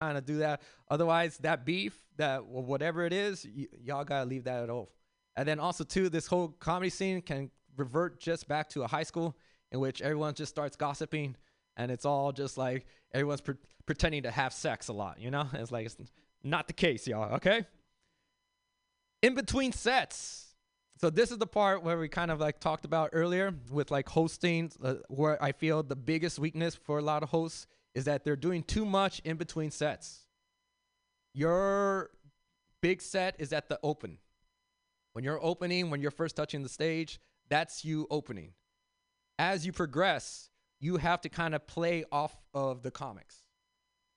kind of do that. Otherwise, that beef, that whatever it is, y- y'all gotta leave that at all. And then also too, this whole comedy scene can revert just back to a high school in which everyone just starts gossiping, and it's all just like everyone's pre- pretending to have sex a lot. You know, it's like it's not the case, y'all. Okay. In between sets. So this is the part where we kind of like talked about earlier with like hosting, uh, where I feel the biggest weakness for a lot of hosts is that they're doing too much in between sets. Your big set is at the open. When you're opening, when you're first touching the stage, that's you opening. As you progress, you have to kind of play off of the comics.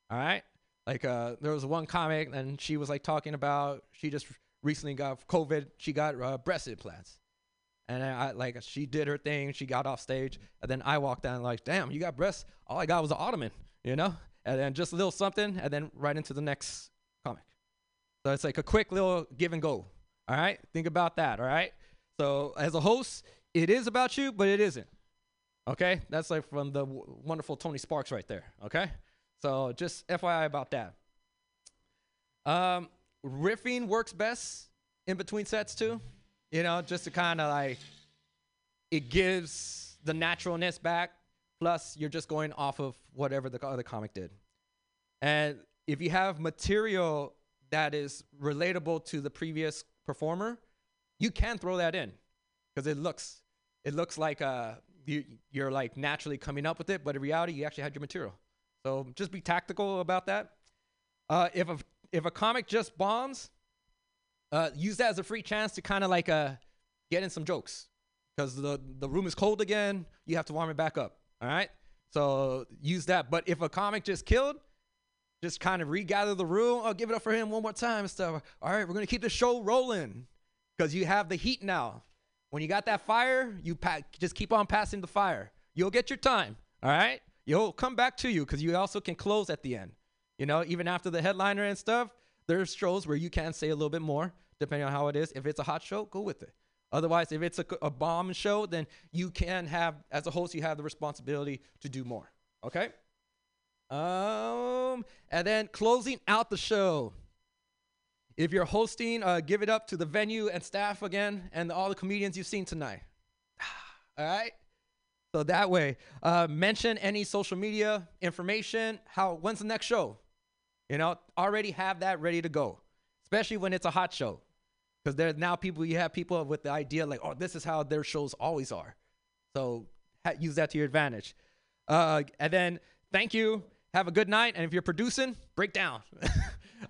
All right? Like uh, there was one comic and she was like talking about she just recently got COVID. She got uh, breast implants. And I like she did her thing. She got off stage, and then I walked down like, "Damn, you got breasts? All I got was an ottoman, you know." And then just a little something, and then right into the next comic. So it's like a quick little give and go. All right, think about that. All right. So as a host, it is about you, but it isn't. Okay, that's like from the w- wonderful Tony Sparks right there. Okay, so just FYI about that. Um, riffing works best in between sets too. You know, just to kind of like it gives the naturalness back. Plus, you're just going off of whatever the other comic did. And if you have material that is relatable to the previous performer, you can throw that in because it looks it looks like uh you you're like naturally coming up with it, but in reality, you actually had your material. So just be tactical about that. Uh, if a if a comic just bombs, uh, use that as a free chance to kind of like uh, get in some jokes because the the room is cold again. You have to warm it back up. All right, so use that. But if a comic just killed, just kind of regather the room. Oh, give it up for him one more time and stuff. All right, we're gonna keep the show rolling because you have the heat now. When you got that fire, you pa- just keep on passing the fire. You'll get your time. All right, you'll come back to you because you also can close at the end. You know, even after the headliner and stuff, there's shows where you can say a little bit more depending on how it is. If it's a hot show, go with it. Otherwise, if it's a, a bomb show, then you can have, as a host, you have the responsibility to do more. Okay. Um, and then closing out the show. If you're hosting, uh, give it up to the venue and staff again, and all the comedians you've seen tonight. all right. So that way, uh, mention any social media information. How? When's the next show? You know, already have that ready to go, especially when it's a hot show, because there's now people. You have people with the idea like, oh, this is how their shows always are. So ha- use that to your advantage. Uh, and then thank you. Have a good night. And if you're producing, break down.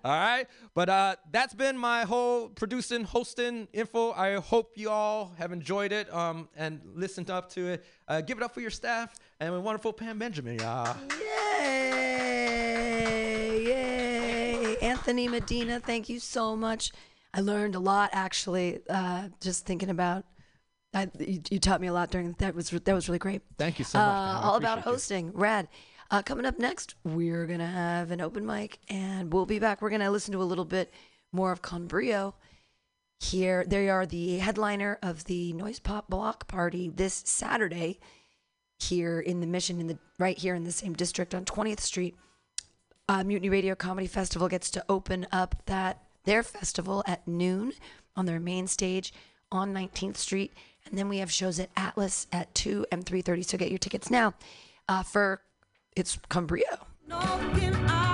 All right. But uh, that's been my whole producing, hosting info. I hope you all have enjoyed it um, and listened up to it. Uh, give it up for your staff and my wonderful Pam Benjamin. y'all. Yay! Yay! Anthony Medina, thank you so much. I learned a lot actually, uh, just thinking about. I, you, you taught me a lot during that was that was really great. Thank you so much. Uh, all about appreciate you. hosting, rad. Uh, coming up next, we're gonna have an open mic, and we'll be back. We're gonna listen to a little bit more of Con Brio. Here, they are the headliner of the Noise Pop Block Party this Saturday here in the Mission, in the right here in the same district on 20th Street. Uh, Mutiny Radio Comedy Festival gets to open up that their festival at noon on their main stage on 19th Street, and then we have shows at Atlas at 2 and 3:30. So get your tickets now. Uh, for it's Con Brio. Knowing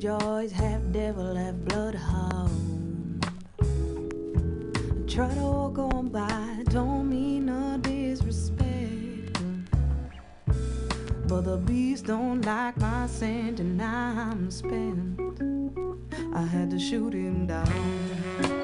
joys, half devil, half bloodhound. Try to walk on by, don't mean no disrespect. But the beast don't like my scent, and I'm spent. I had to shoot him down.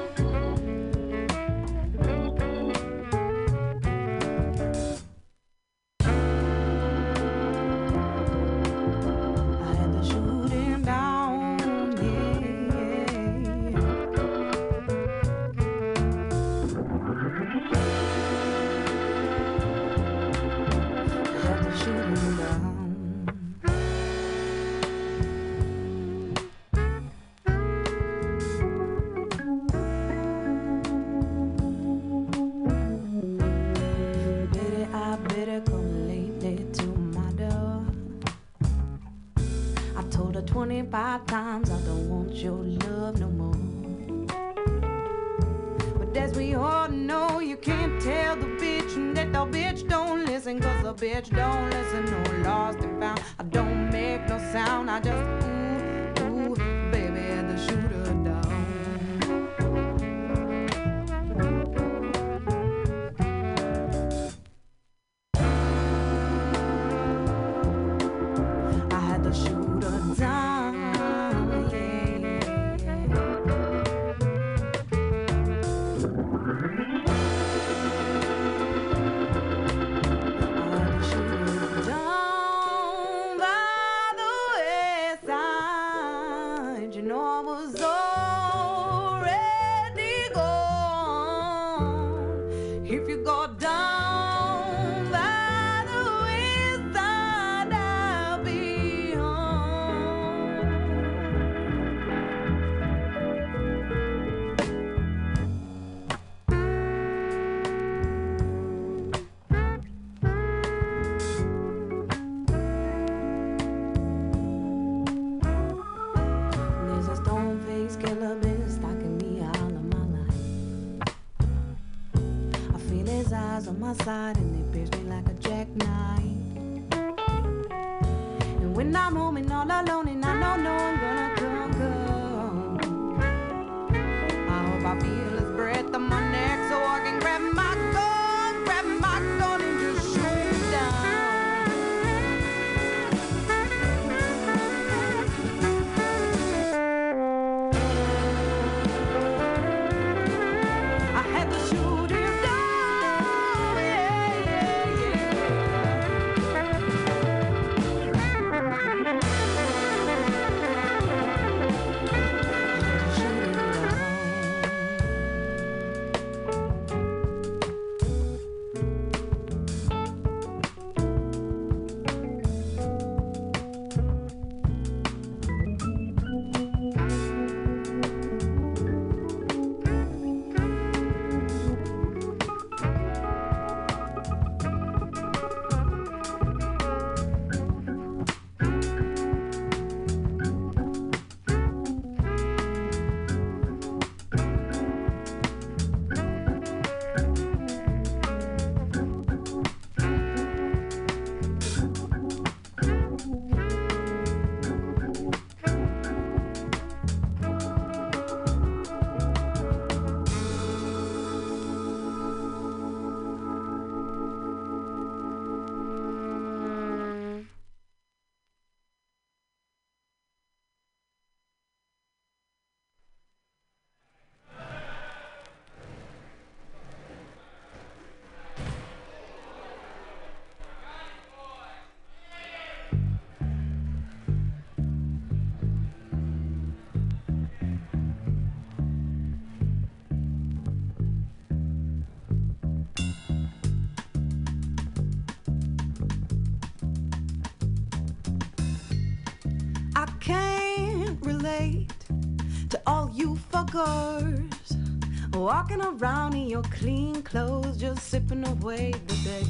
Walking around in your clean clothes, just sipping away the day.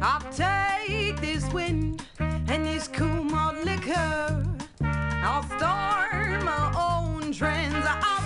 I'll take this wind and this cool malt liquor. I'll start my own trends. I'll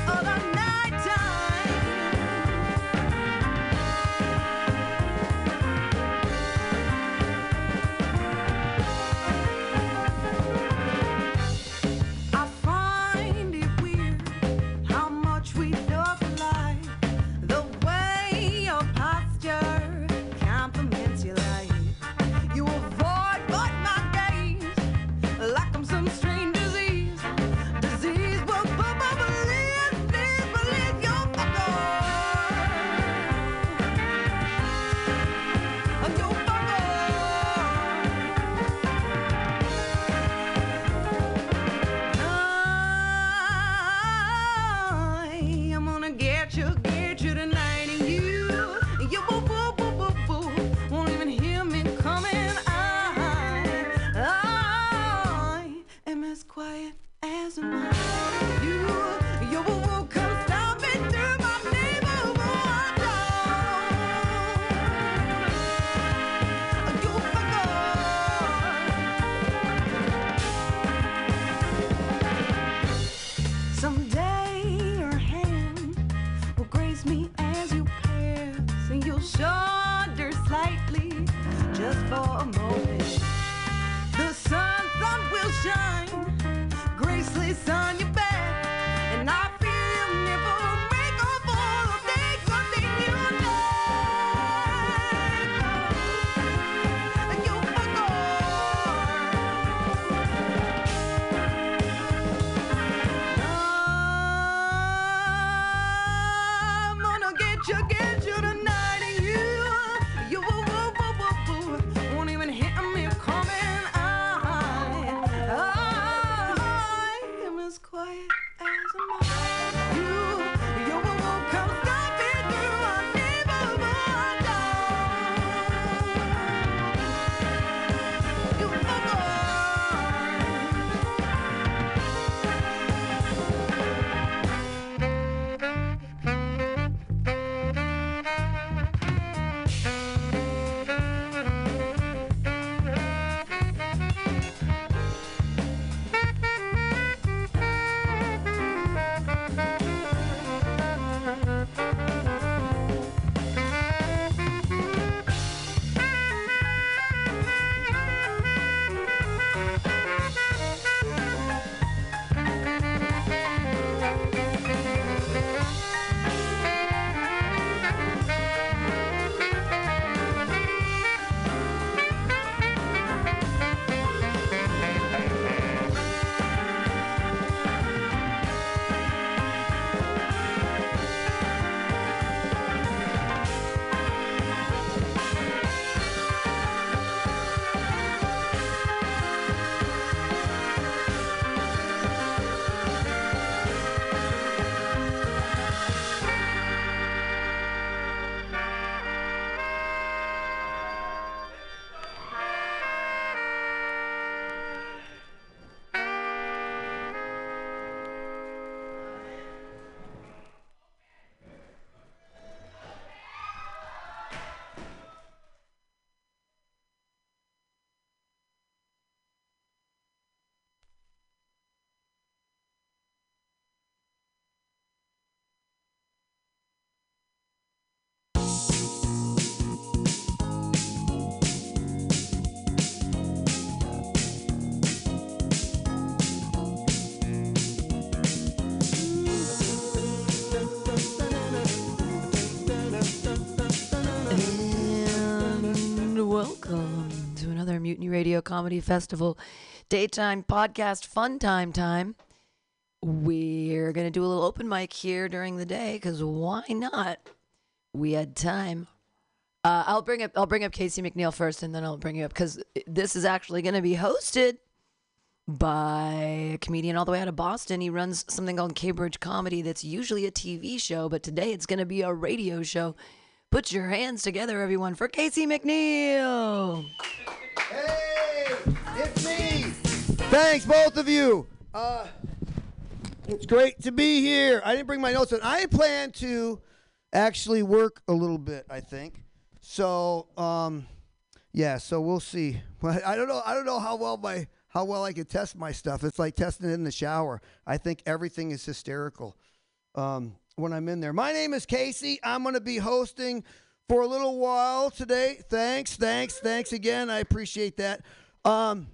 Mutiny Radio Comedy Festival daytime podcast fun time time. We're going to do a little open mic here during the day because why not? We had time. Uh, I'll bring up I'll bring up Casey McNeil first, and then I'll bring you up because this is actually going to be hosted by a comedian all the way out of Boston. He runs something called Cambridge Comedy that's usually a TV show, but today it's going to be a radio show. Put your hands together, everyone, for Casey McNeil. Hey, it's me. Thanks, both of you. Uh, it's great to be here. I didn't bring my notes, and I plan to actually work a little bit. I think so. Um, yeah. So we'll see. I don't know. I don't know how well my how well I can test my stuff. It's like testing it in the shower. I think everything is hysterical. Um, when I'm in there. My name is Casey. I'm going to be hosting for a little while today. Thanks, thanks, thanks again. I appreciate that. Um,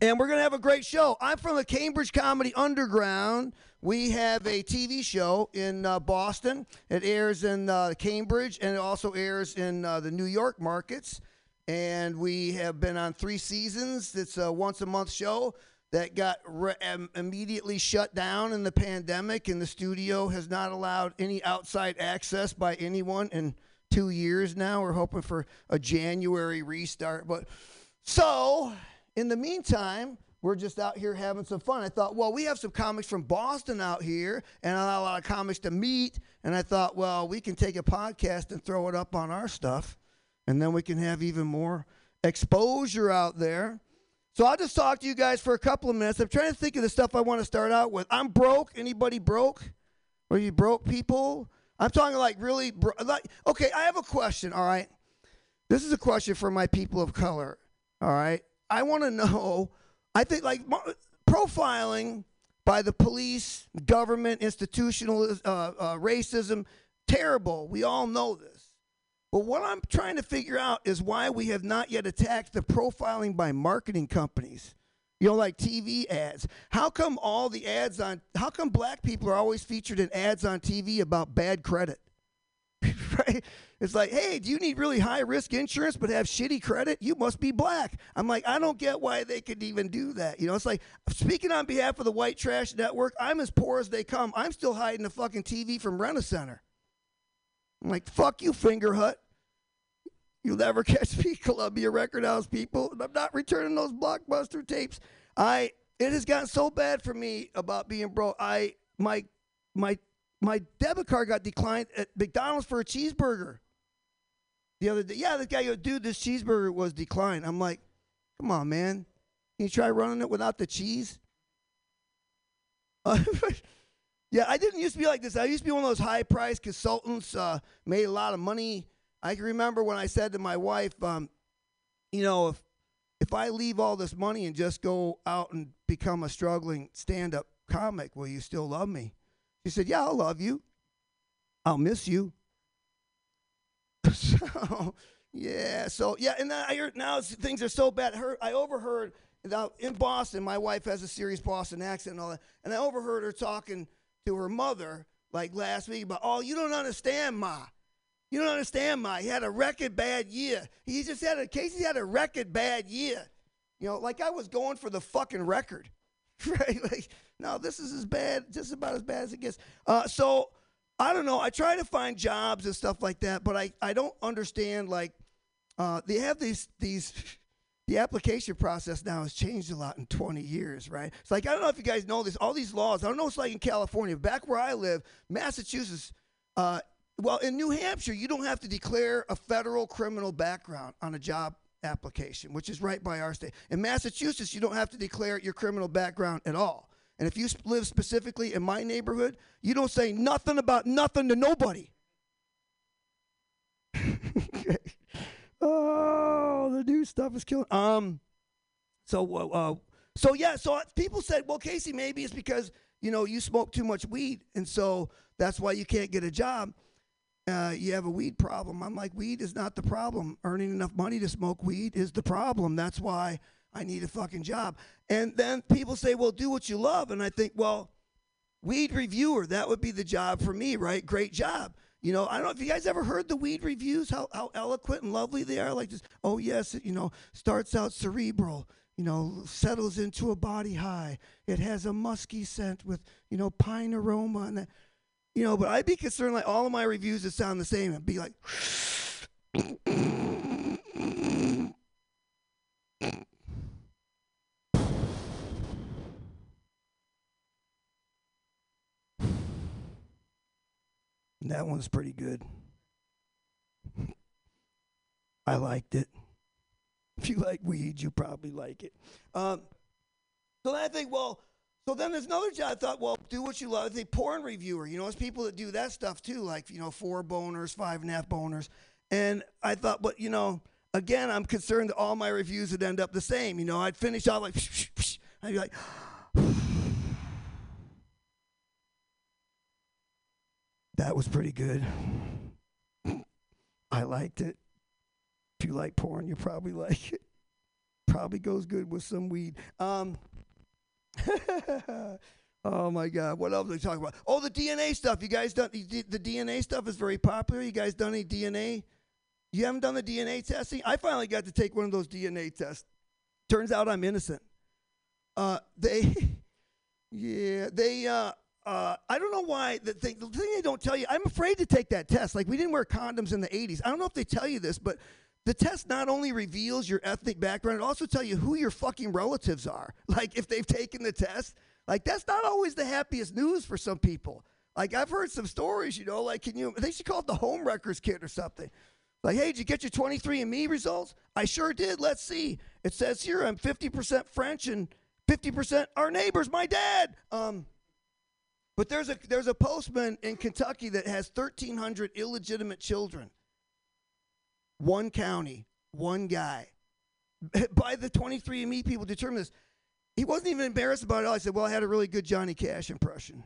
and we're going to have a great show. I'm from the Cambridge Comedy Underground. We have a TV show in uh, Boston. It airs in uh, Cambridge and it also airs in uh, the New York markets. And we have been on three seasons. It's a once a month show that got re- immediately shut down in the pandemic, and the studio has not allowed any outside access by anyone in two years now. We're hoping for a January restart. But so, in the meantime, we're just out here having some fun. I thought, well, we have some comics from Boston out here, and a lot of comics to meet. And I thought, well, we can take a podcast and throw it up on our stuff, and then we can have even more exposure out there. So I'll just talk to you guys for a couple of minutes. I'm trying to think of the stuff I want to start out with. I'm broke. Anybody broke? Are you broke people? I'm talking like really bro- like okay, I have a question, all right? This is a question for my people of color, all right? I want to know I think like profiling by the police, government, institutional uh, uh, racism, terrible. We all know this. But what I'm trying to figure out is why we have not yet attacked the profiling by marketing companies. You know, like TV ads. How come all the ads on, how come black people are always featured in ads on TV about bad credit? right? It's like, hey, do you need really high risk insurance but have shitty credit? You must be black. I'm like, I don't get why they could even do that. You know, it's like speaking on behalf of the white trash network, I'm as poor as they come. I'm still hiding the fucking TV from Rent a Center. I'm like, fuck you, Fingerhut. You'll never catch me, Columbia Record House people. I'm not returning those blockbuster tapes. I it has gotten so bad for me about being broke. I my my my debit card got declined at McDonald's for a cheeseburger. The other day, yeah, this guy goes, dude, this cheeseburger was declined. I'm like, come on, man. Can you try running it without the cheese? Uh, yeah, I didn't used to be like this. I used to be one of those high priced consultants, uh, made a lot of money. I can remember when I said to my wife, um, you know, if if I leave all this money and just go out and become a struggling stand up comic, will you still love me? She said, Yeah, I'll love you. I'll miss you. so, yeah, so, yeah, and I heard now things are so bad. Her, I overheard in Boston, my wife has a serious Boston accent and all that, and I overheard her talking to her mother like last week about, Oh, you don't understand, Ma. You don't understand, Ma. He had a record bad year. He just had a Casey had a record bad year. You know, like I was going for the fucking record. Right? Like, no, this is as bad, just about as bad as it gets. Uh, so I don't know. I try to find jobs and stuff like that, but I, I don't understand like uh, they have these these the application process now has changed a lot in 20 years, right? It's like I don't know if you guys know this. All these laws, I don't know what it's like in California. Back where I live, Massachusetts, uh, well, in New Hampshire, you don't have to declare a federal criminal background on a job application, which is right by our state. In Massachusetts, you don't have to declare your criminal background at all. And if you live specifically in my neighborhood, you don't say nothing about nothing to nobody. oh, the new stuff is killing. Um, so uh, uh, so yeah, so people said, well, Casey, maybe it's because you know you smoke too much weed, and so that's why you can't get a job uh, you have a weed problem. I'm like, weed is not the problem. Earning enough money to smoke weed is the problem. That's why I need a fucking job. And then people say, well, do what you love. And I think, well, weed reviewer, that would be the job for me, right? Great job. You know, I don't know if you guys ever heard the weed reviews, how, how eloquent and lovely they are. Like, just, oh, yes, it, you know, starts out cerebral, you know, settles into a body high. It has a musky scent with, you know, pine aroma. And that. You know, but I'd be concerned like all of my reviews would sound the same and be like That one's pretty good. I liked it. If you like weed, you probably like it. Um, so then I think, well, so then there's another job. I thought, well, do what you love. The porn reviewer, you know, it's people that do that stuff too, like you know, four boners, five and a half boners. And I thought, but you know, again, I'm concerned that all my reviews would end up the same. You know, I'd finish out like, I'd be like, that was pretty good. I liked it. If you like porn, you probably like it. Probably goes good with some weed. Um, oh my God! What else are they talking about? Oh, the DNA stuff. You guys done the, the DNA stuff is very popular. You guys done any DNA? You haven't done the DNA testing. I finally got to take one of those DNA tests. Turns out I'm innocent. Uh, they, yeah, they. Uh, uh, I don't know why the thing, the thing they don't tell you. I'm afraid to take that test. Like we didn't wear condoms in the 80s. I don't know if they tell you this, but the test not only reveals your ethnic background, it also tell you who your fucking relatives are. Like if they've taken the test, like that's not always the happiest news for some people. Like I've heard some stories, you know, like can you they should call it the home wreckers kit or something. Like, hey, did you get your 23andMe results? I sure did. Let's see. It says here I'm 50% French and 50% our neighbors, my dad. Um, but there's a there's a postman in Kentucky that has 1,300 illegitimate children one county, one guy. By the 23andMe people determined this. He wasn't even embarrassed about it all. I said, Well, I had a really good Johnny Cash impression.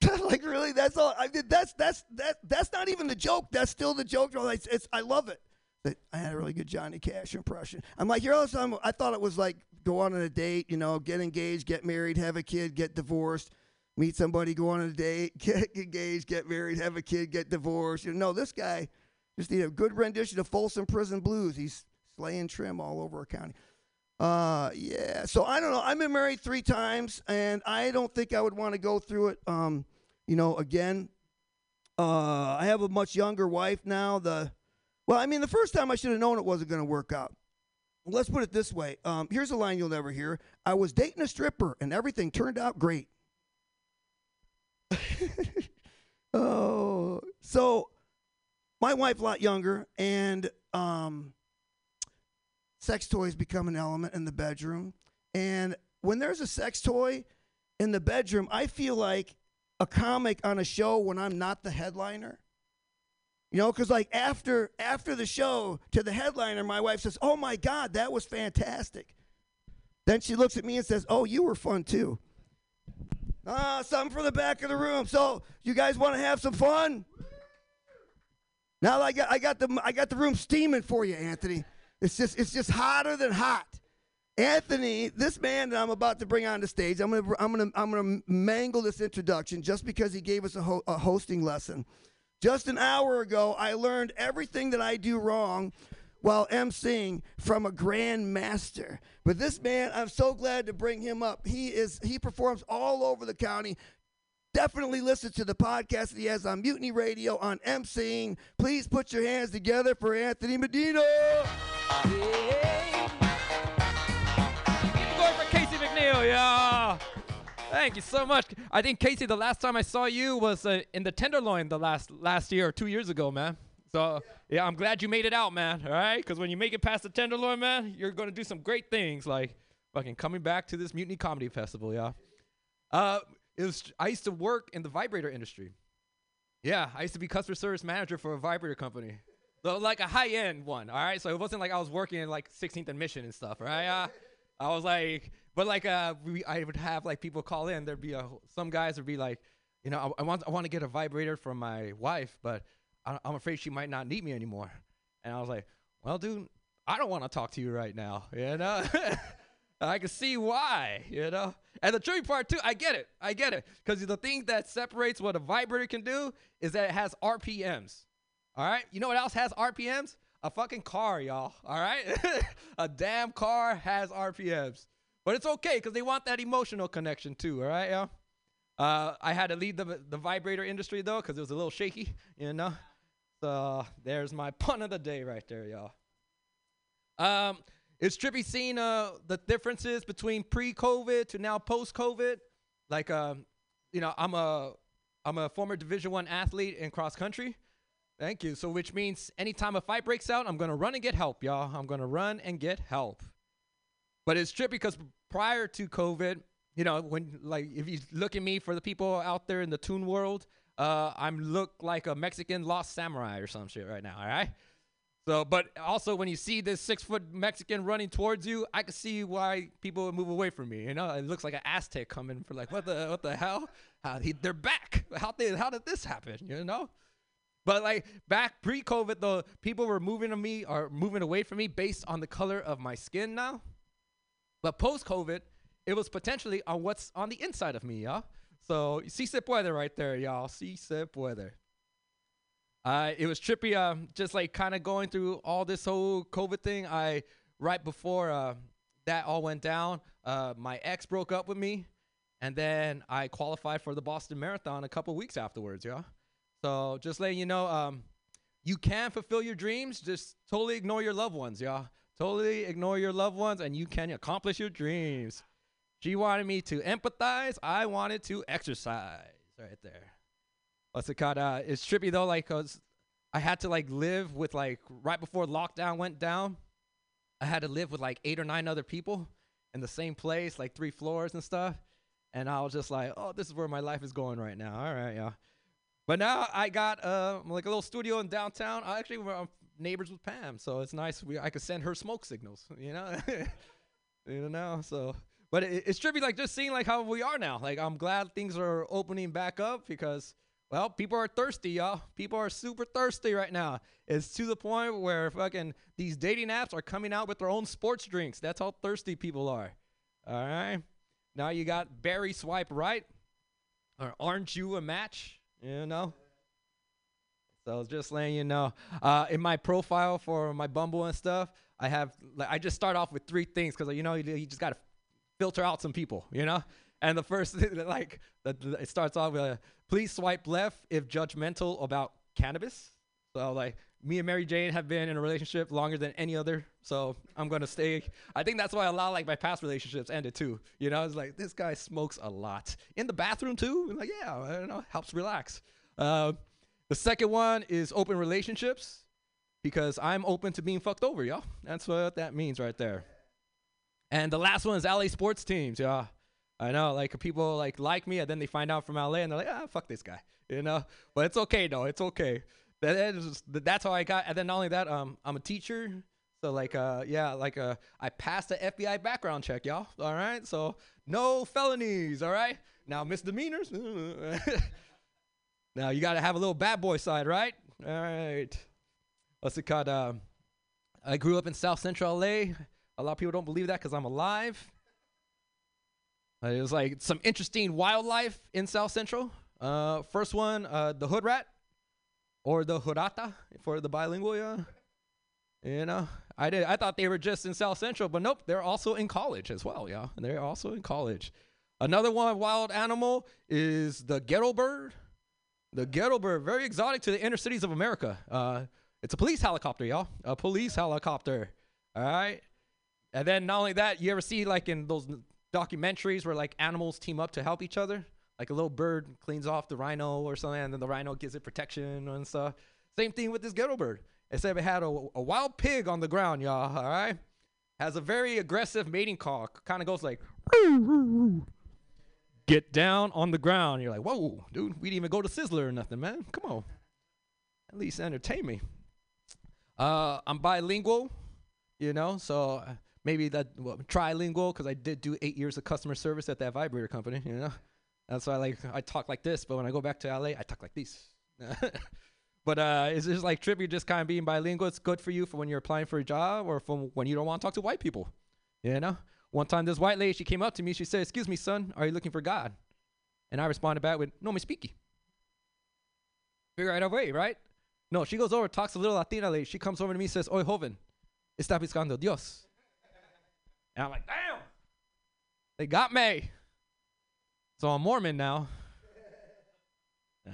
like really, that's all I did. That's that's that that's not even the joke. That's still the joke. It's, it's, I love it. That I had a really good Johnny Cash impression. I'm like, here all time. I thought it was like go on a date, you know, get engaged, get married, have a kid, get divorced, meet somebody, go on a date, get engaged, get married, have a kid, get divorced. You know, no, this guy just need a good rendition of Folsom Prison Blues. He's slaying trim all over our county. Uh, yeah. So I don't know. I've been married three times, and I don't think I would want to go through it. Um, you know, again. Uh, I have a much younger wife now. The well, I mean, the first time I should have known it wasn't going to work out. Let's put it this way. Um, here's a line you'll never hear. I was dating a stripper, and everything turned out great. oh, so my wife a lot younger, and um, sex toys become an element in the bedroom. And when there's a sex toy in the bedroom, I feel like a comic on a show when I'm not the headliner. You know, because like after after the show to the headliner, my wife says, "Oh my God, that was fantastic." Then she looks at me and says, "Oh, you were fun too." Ah, something for the back of the room. So you guys want to have some fun? Now I got I got the I got the room steaming for you, Anthony. It's just it's just hotter than hot. Anthony, this man that I'm about to bring on the stage, I'm gonna I'm gonna I'm gonna mangle this introduction just because he gave us a, ho- a hosting lesson. Just an hour ago, I learned everything that I do wrong while emceeing from a grand master. But this man, I'm so glad to bring him up. He is he performs all over the county. Definitely listen to the podcast that he has on Mutiny Radio on emceeing. Please put your hands together for Anthony Medina. Keep going for Casey McNeil, yeah. Thank you so much. I think Casey, the last time I saw you was uh, in the Tenderloin the last last year or two years ago, man. So yeah, I'm glad you made it out, man. All right, because when you make it past the Tenderloin, man, you're gonna do some great things, like fucking coming back to this Mutiny Comedy Festival, yeah. Uh, it was I used to work in the vibrator industry. Yeah, I used to be customer service manager for a vibrator company. So like a high end one, all right. So it wasn't like I was working in like 16th and Mission and stuff, right? Uh, I was like, but like uh, we, I would have like people call in. There'd be a, some guys would be like, you know, I, I want I want to get a vibrator from my wife, but I, I'm afraid she might not need me anymore. And I was like, well, dude, I don't want to talk to you right now. You know, I can see why. You know, and the tricky part too, I get it, I get it, because the thing that separates what a vibrator can do is that it has RPMs. All right, you know what else has RPMs? A fucking car, y'all. All right, a damn car has RPMs, but it's okay because they want that emotional connection too. All right, y'all. Uh, I had to leave the the vibrator industry though because it was a little shaky, you know. So there's my pun of the day right there, y'all. Um, it's trippy seeing uh the differences between pre-COVID to now post-COVID. Like, um, you know, I'm a I'm a former Division One athlete in cross country. Thank you. So, which means anytime a fight breaks out, I'm gonna run and get help, y'all. I'm gonna run and get help. But it's trippy because prior to COVID, you know, when like if you look at me for the people out there in the tune world, uh, I'm look like a Mexican lost samurai or some shit right now. All right. So, but also when you see this six foot Mexican running towards you, I can see why people move away from me. You know, it looks like an Aztec coming for like what the what the hell? How he, they're back? How did how did this happen? You know. But like back pre-COVID, though, people were moving to me or moving away from me based on the color of my skin now. But post-COVID, it was potentially on what's on the inside of me, y'all. So sí se puede right there, y'all. Sí se puede. Uh, it was trippy, um, just like kind of going through all this whole COVID thing. I right before uh, that all went down, uh, my ex broke up with me, and then I qualified for the Boston Marathon a couple weeks afterwards, y'all. So just letting you know, um, you can fulfill your dreams. Just totally ignore your loved ones, y'all. Totally ignore your loved ones, and you can accomplish your dreams. She wanted me to empathize. I wanted to exercise. Right there. What's it called? Uh, it's trippy though, like, cause I had to like live with like right before lockdown went down. I had to live with like eight or nine other people in the same place, like three floors and stuff. And I was just like, oh, this is where my life is going right now. All right, yeah. But now I got uh like a little studio in downtown. I actually we're um, neighbors with Pam, so it's nice. We I could send her smoke signals, you know, you know. So, but it, it's trippy, like just seeing like how we are now. Like I'm glad things are opening back up because Well, people are thirsty, y'all. People are super thirsty right now. It's to the point where fucking these dating apps are coming out with their own sports drinks. That's how thirsty people are. All right. Now you got Barry Swipe Right or Aren't You a Match? You know? So I was just letting you know. Uh, in my profile for my Bumble and stuff, I have like I just start off with three things because you know you, you just got to filter out some people, you know. And the first like it starts off with uh, please swipe left if judgmental about cannabis. So like me and Mary Jane have been in a relationship longer than any other, so I'm gonna stay. I think that's why a lot of like my past relationships ended too. You know, it's like this guy smokes a lot in the bathroom too. Like yeah, I don't know, helps relax. Uh, the second one is open relationships because I'm open to being fucked over, y'all. That's what that means right there. And the last one is LA sports teams, yeah. I know, like people like like me, and then they find out from LA, and they're like, ah, fuck this guy, you know. But it's okay, though. It's okay. That, is, that's how I got. And then not only that, um, I'm a teacher, so like, uh, yeah, like, uh, I passed the FBI background check, y'all. All right, so no felonies. All right, now misdemeanors. now you gotta have a little bad boy side, right? All right. What's it called? Um, I grew up in South Central LA. A lot of people don't believe that because I'm alive. Uh, it was like some interesting wildlife in South Central. Uh, first one, uh, the hood rat, or the hoodata for the bilingual. Yeah, you know, I did. I thought they were just in South Central, but nope, they're also in college as well. Yeah, they're also in college. Another one, wild animal, is the ghetto bird. The ghetto bird, very exotic to the inner cities of America. Uh, it's a police helicopter, y'all. A police helicopter. All right. And then not only that, you ever see like in those documentaries where like animals team up to help each other? Like a little bird cleans off the rhino or something, and then the rhino gives it protection and stuff. Same thing with this ghetto bird. Except it had a, a wild pig on the ground, y'all. All right. Has a very aggressive mating call. Kind of goes like, get down on the ground. You're like, whoa, dude, we didn't even go to Sizzler or nothing, man. Come on. At least entertain me. Uh, I'm bilingual, you know, so uh, maybe that well, trilingual because I did do eight years of customer service at that vibrator company, you know. That's why like I talk like this, but when I go back to LA, I talk like this. but uh, it's just like trippy, just kind of being bilingual. It's good for you for when you're applying for a job or for when you don't want to talk to white people, you know. One time, this white lady she came up to me. She said, "Excuse me, son, are you looking for God?" And I responded back with, "No me speaky." Figure right away, right? No, she goes over, talks to a little Latina lady. She comes over to me, says, "Oye, joven, está buscando Dios." And I'm like, "Damn, they got me." So I'm Mormon now. Uh,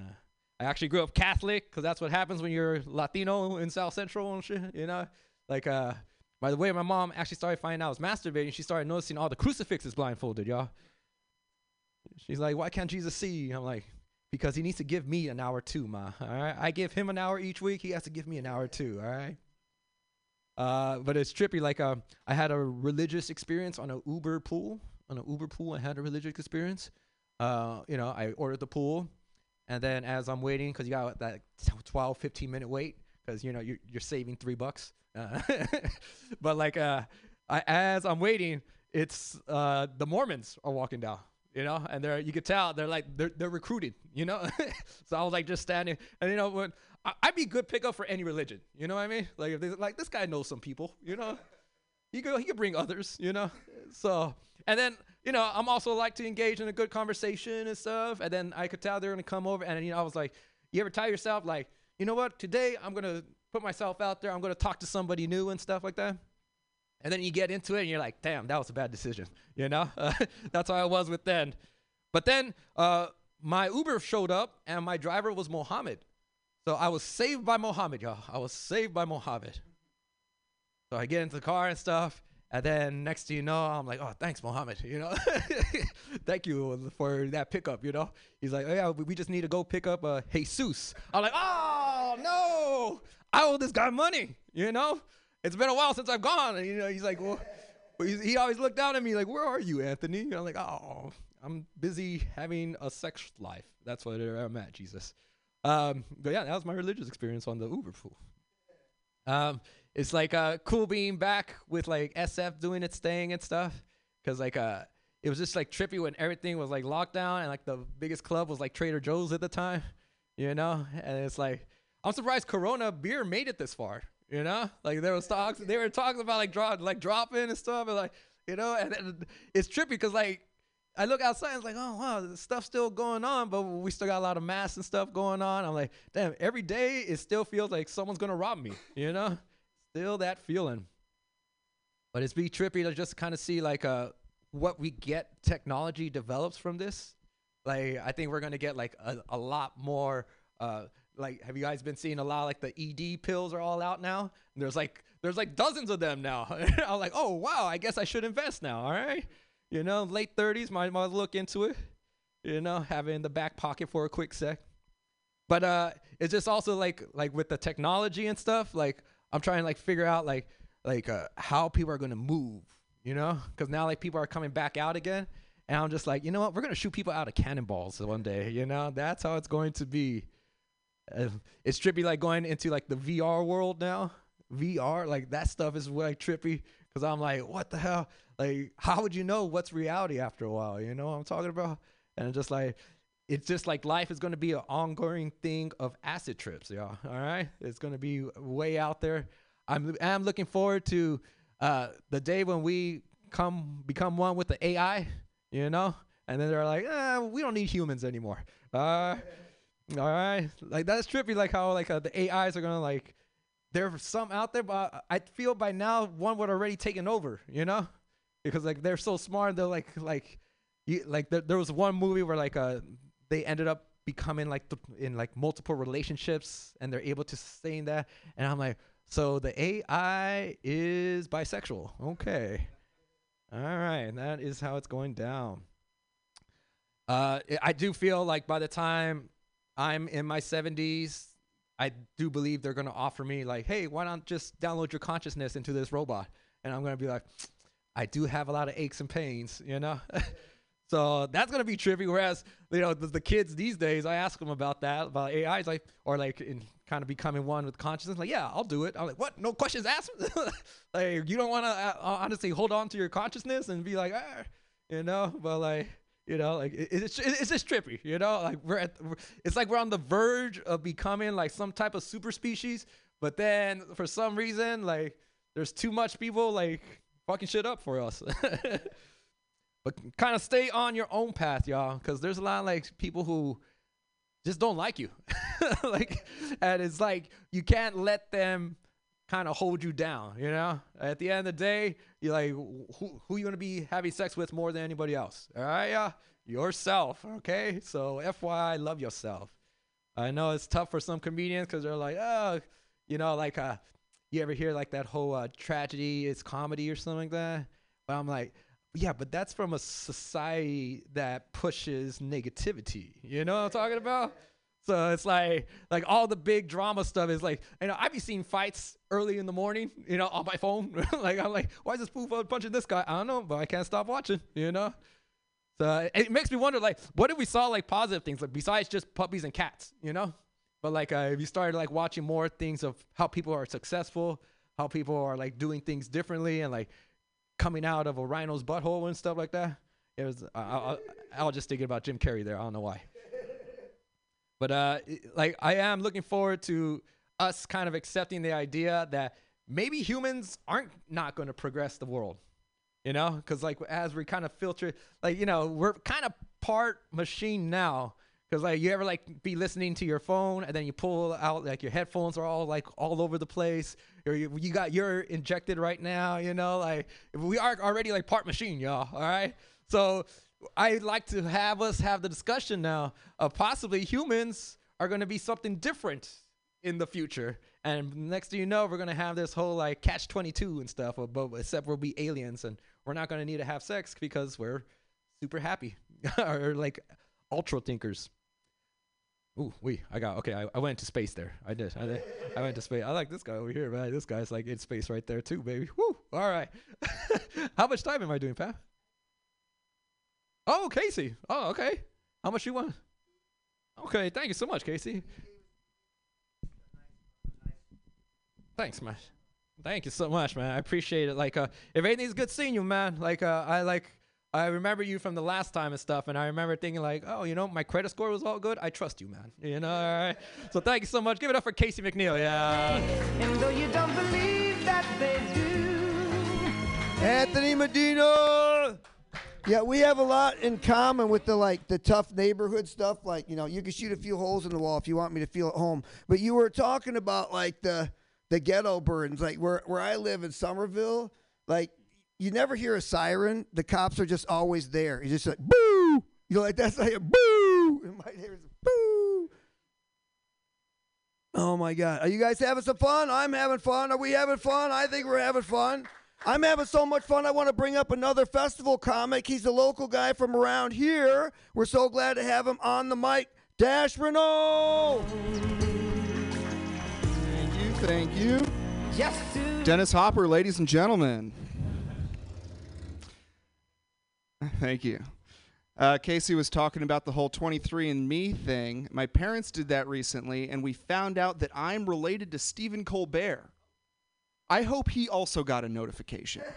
I actually grew up Catholic because that's what happens when you're Latino in South Central and shit. You know, like uh, by the way, my mom actually started finding out I was masturbating. She started noticing all the crucifixes blindfolded, y'all. She's like, "Why can't Jesus see?" I'm like, "Because he needs to give me an hour too, ma. All right, I give him an hour each week. He has to give me an hour too. All right." Uh, but it's trippy. Like, uh, I had a religious experience on a Uber pool. On an Uber pool, I had a religious experience. Uh, you know, I ordered the pool, and then as I'm waiting, because you got that 12, 15 minute wait, because you know you're you're saving three bucks. Uh, but like, uh, I, as I'm waiting, it's uh the Mormons are walking down. You know, and they're you could tell they're like they're they're recruited. You know, so I was like just standing, and you know when I, I'd be good pickup for any religion. You know what I mean? Like if they like this guy knows some people. You know, he could he could bring others. You know, so and then you know I'm also like to engage in a good conversation and stuff. And then I could tell they're gonna come over, and you know I was like, you ever tell yourself like, you know what? Today I'm gonna put myself out there. I'm gonna talk to somebody new and stuff like that. And then you get into it and you're like, damn, that was a bad decision. You know? that's how I was with then. But then uh, my Uber showed up and my driver was Mohammed. So I was saved by Mohammed, y'all. I was saved by Mohammed. So I get into the car and stuff. And then next thing you know, I'm like, oh, thanks, Mohammed. You know, thank you for that pickup. You know, he's like, oh yeah, we just need to go pick up uh, Jesus. I'm like, oh no, I owe this guy money. You know, it's been a while since I've gone. And you know, he's like, well, he always looked down at me like, where are you, Anthony? And I'm like, oh, I'm busy having a sex life. That's what I'm at, Jesus. Um, but yeah, that was my religious experience on the Uber pool. Um, it's like uh cool being back with like SF doing its thing and stuff. Cause like uh it was just like trippy when everything was like locked down and like the biggest club was like Trader Joe's at the time. you know. And it's like I'm surprised Corona beer made it this far, you know. Like there was talks, they were talking about like draw, like dropping and stuff, and like you know, and, and it's trippy because like I look outside and it's like, oh wow, stuff's still going on, but we still got a lot of masks and stuff going on. I'm like, damn, every day it still feels like someone's gonna rob me, you know? Still that feeling. But it's be trippy to just kind of see like uh what we get technology develops from this. Like I think we're gonna get like a, a lot more uh like have you guys been seeing a lot like the ED pills are all out now? And there's like there's like dozens of them now. I'm like, oh wow, I guess I should invest now, all right? You know, late 30s, might, might look into it. You know, have it in the back pocket for a quick sec. But uh, it's just also like like with the technology and stuff. Like I'm trying to like figure out like like uh, how people are gonna move. You know, because now like people are coming back out again, and I'm just like, you know what? We're gonna shoot people out of cannonballs one day. You know, that's how it's going to be. Uh, it's trippy like going into like the VR world now. VR, like that stuff is like trippy because I'm like, what the hell? Like, how would you know what's reality after a while? You know what I'm talking about? And just like, it's just like life is going to be an ongoing thing of acid trips, y'all. All right, it's going to be way out there. I'm I'm looking forward to uh, the day when we come become one with the AI, you know, and then they're like, eh, we don't need humans anymore. Uh, all right, like that's trippy. Like how like uh, the AIs are gonna like there's some out there, but I feel by now one would already taken over, you know, because like they're so smart. They're like like you, like there, there was one movie where like uh they ended up becoming like the, in like multiple relationships and they're able to sustain that, and I'm like, so the AI is bisexual. Okay, all right, that is how it's going down. Uh, I do feel like by the time I'm in my 70s, I do believe they're going to offer me like, hey, why not just download your consciousness into this robot? And I'm going to be like, I do have a lot of aches and pains, you know. so that's to be trippy. Whereas you know the, the, kids these days, I ask them about that about AI, like or like in kind of becoming one with consciousness. Like, yeah, I'll do it. I'm like, what? No questions asked. like, you don't want to uh, honestly hold on to your consciousness and be like, ah, you know. But like you know, like it, it's it's just trippy. You know, like we're at it's like we're on the verge of becoming like some type of super species, but then for some reason, like there's too much people like fucking shit up for us. but kind of stay on your own path, y'all, because there's a lot of like people who just don't like you, like, and it's like you can't let them kind of hold you down. You know, at the end of the day, you're like, who who you gonna be having sex with more than anybody else? All right, yeah, yourself. Okay, so FYI, love yourself. I know it's tough for some comedians because they're like, oh, you know, like uh, you ever hear like that whole uh, tragedy is comedy or something like that? But I'm like, yeah, but that's from a society that pushes negativity. You know what I'm talking about? So it's like like all the big drama stuff is like you know I be seeing fights early in the morning you know on my phone like I'm like why is this fool punching this guy I don't know but I can't stop watching you know so it makes me wonder like what if we saw like positive things like besides just puppies and cats you know but like uh, if you started like watching more things of how people are successful how people are like doing things differently and like coming out of a rhino's butthole and stuff like that it was I, I, I was just thinking about Jim Carrey there I don't know why. But uh, like I am looking forward to us kind of accepting the idea that maybe humans aren't not going to progress the world. You know, because like as we kind of filter, like you know, we're kind of part machine now. Because like you ever like be listening to your phone and then you pull out like your headphones are all like all over the place, or you, you got you're injected right now. You know, like we are already like part machine, y'all. All right, so I'd like to have us have the discussion now of possibly humans are going to be something different in the future. And next thing you know, we're going to have this whole like catch 22 and stuff, uh, but except we'll be aliens and we're not going to need to have sex because we're super happy or like ultra thinkers. Ooh, we, I got, okay, I, I went to space there. I did. I did. I went to space. I like this guy over here, man. This guy's like in space right there too, baby. Woo. All right. How much time am I doing, Pat? Oh, Casey. Oh, okay. How much you want? Okay, thank you so much, Casey. Thanks, man. Thank you so much, man. I appreciate it. Like, uh, if anything's good seeing you, man. Like, uh, I like, I remember you from the last time and stuff, and I remember thinking like, oh, you know, my credit score was all good. I trust you, man. You know, all right. So thank you so much. Give it up for Casey McNeil. Yeah. And though you don't believe that they do, Anthony Medina. Yeah, we have a lot in common with the like the tough neighborhood stuff. Like you know, you can shoot a few holes in the wall if you want me to feel at home. But you were talking about like the the ghetto burdens. Like where where I live in Somerville, like you never hear a siren. The cops are just always there. It's just like boo. You're like that's like a boo. And my neighborhood, boo. Oh my God. Are you guys having some fun? I'm having fun. Are we having fun? I think we're having fun. I'm having so much fun. I want to bring up another festival comic. He's a local guy from around here. We're so glad to have him on the mic. Dash Renault. Thank you, thank you. just to Dennis Hopper, ladies and gentlemen. Thank you. Uh, Casey was talking about the whole 23andMe thing. My parents did that recently, and we found out that I'm related to Stephen Colbert. I hope he also got a notification.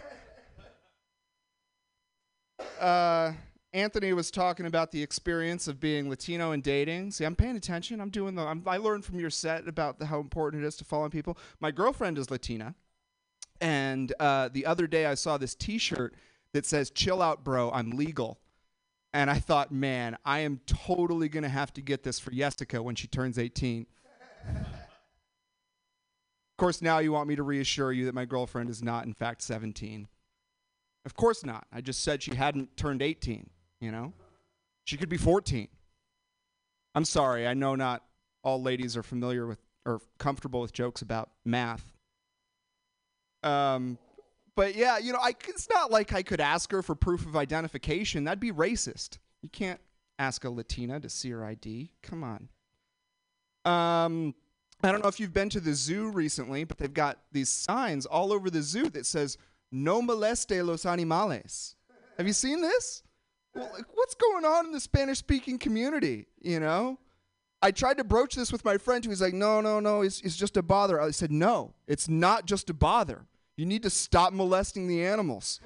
Uh, Anthony was talking about the experience of being Latino and dating. See, I'm paying attention. I'm doing the. I'm, I learned from your set about the, how important it is to follow people. My girlfriend is Latina, and uh, the other day I saw this T-shirt that says "Chill out, bro. I'm legal." And I thought, man, I am totally gonna have to get this for Jessica when she turns 18. of course, now you want me to reassure you that my girlfriend is not, in fact, 17. Of course not. I just said she hadn't turned 18, you know? She could be 14. I'm sorry, I know not all ladies are familiar with or comfortable with jokes about math. Um, but yeah, you know, I, it's not like I could ask her for proof of identification. That'd be racist. You can't ask a Latina to see her ID. Come on. Um, I don't know if you've been to the zoo recently, but they've got these signs all over the zoo that says "No moleste los animales." Have you seen this? Well, like, what's going on in the Spanish-speaking community? You know, I tried to broach this with my friend who was like, "No, no, no, it's, it's just a bother." I said, "No, it's not just a bother. You need to stop molesting the animals.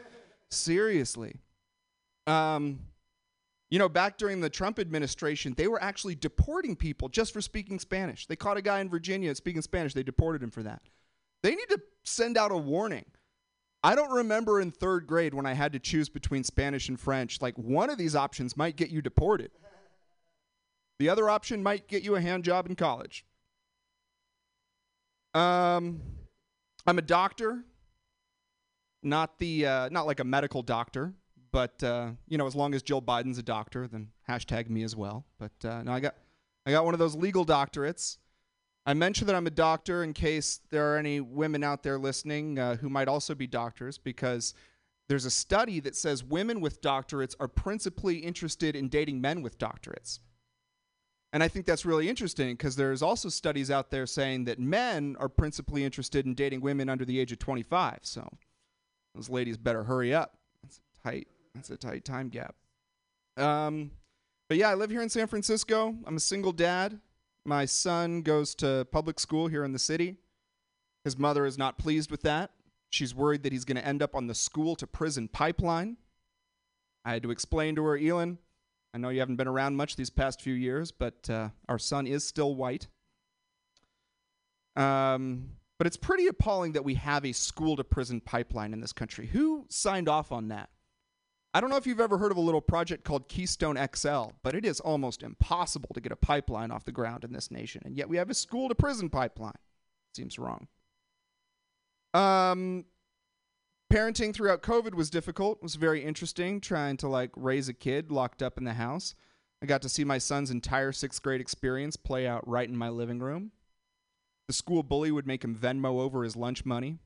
Seriously." Um, you know, back during the Trump administration, they were actually deporting people just for speaking Spanish. They caught a guy in Virginia speaking Spanish. They deported him for that. They need to send out a warning. I don't remember in third grade when I had to choose between Spanish and French. Like, one of these options might get you deported, the other option might get you a hand job in college. Um, I'm a doctor, not the uh, not like a medical doctor, but uh, you know, as long as Jill Biden's a doctor, then hashtag me as well. But uh, no, I got I got one of those legal doctorates. I mentioned that I'm a doctor in case there are any women out there listening uh, who might also be doctors, because there's a study that says women with doctorates are principally interested in dating men with doctorates. And I think that's really interesting because there's also studies out there saying that men are principally interested in dating women under the age of 25. So those ladies better hurry up. That's a tight, that's a tight time gap. Um, but yeah, I live here in San Francisco. I'm a single dad. My son goes to public school here in the city. His mother is not pleased with that. She's worried that he's going to end up on the school to prison pipeline. I had to explain to her, Elon, I know you haven't been around much these past few years, but uh, our son is still white. Um, but it's pretty appalling that we have a school to prison pipeline in this country. Who signed off on that? I don't know if you've ever heard of a little project called Keystone XL, but it is almost impossible to get a pipeline off the ground in this nation, and yet we have a school to prison pipeline. Seems wrong. Um, parenting throughout COVID was difficult. It was very interesting trying to like raise a kid locked up in the house. I got to see my son's entire sixth grade experience play out right in my living room. The school bully would make him Venmo over his lunch money.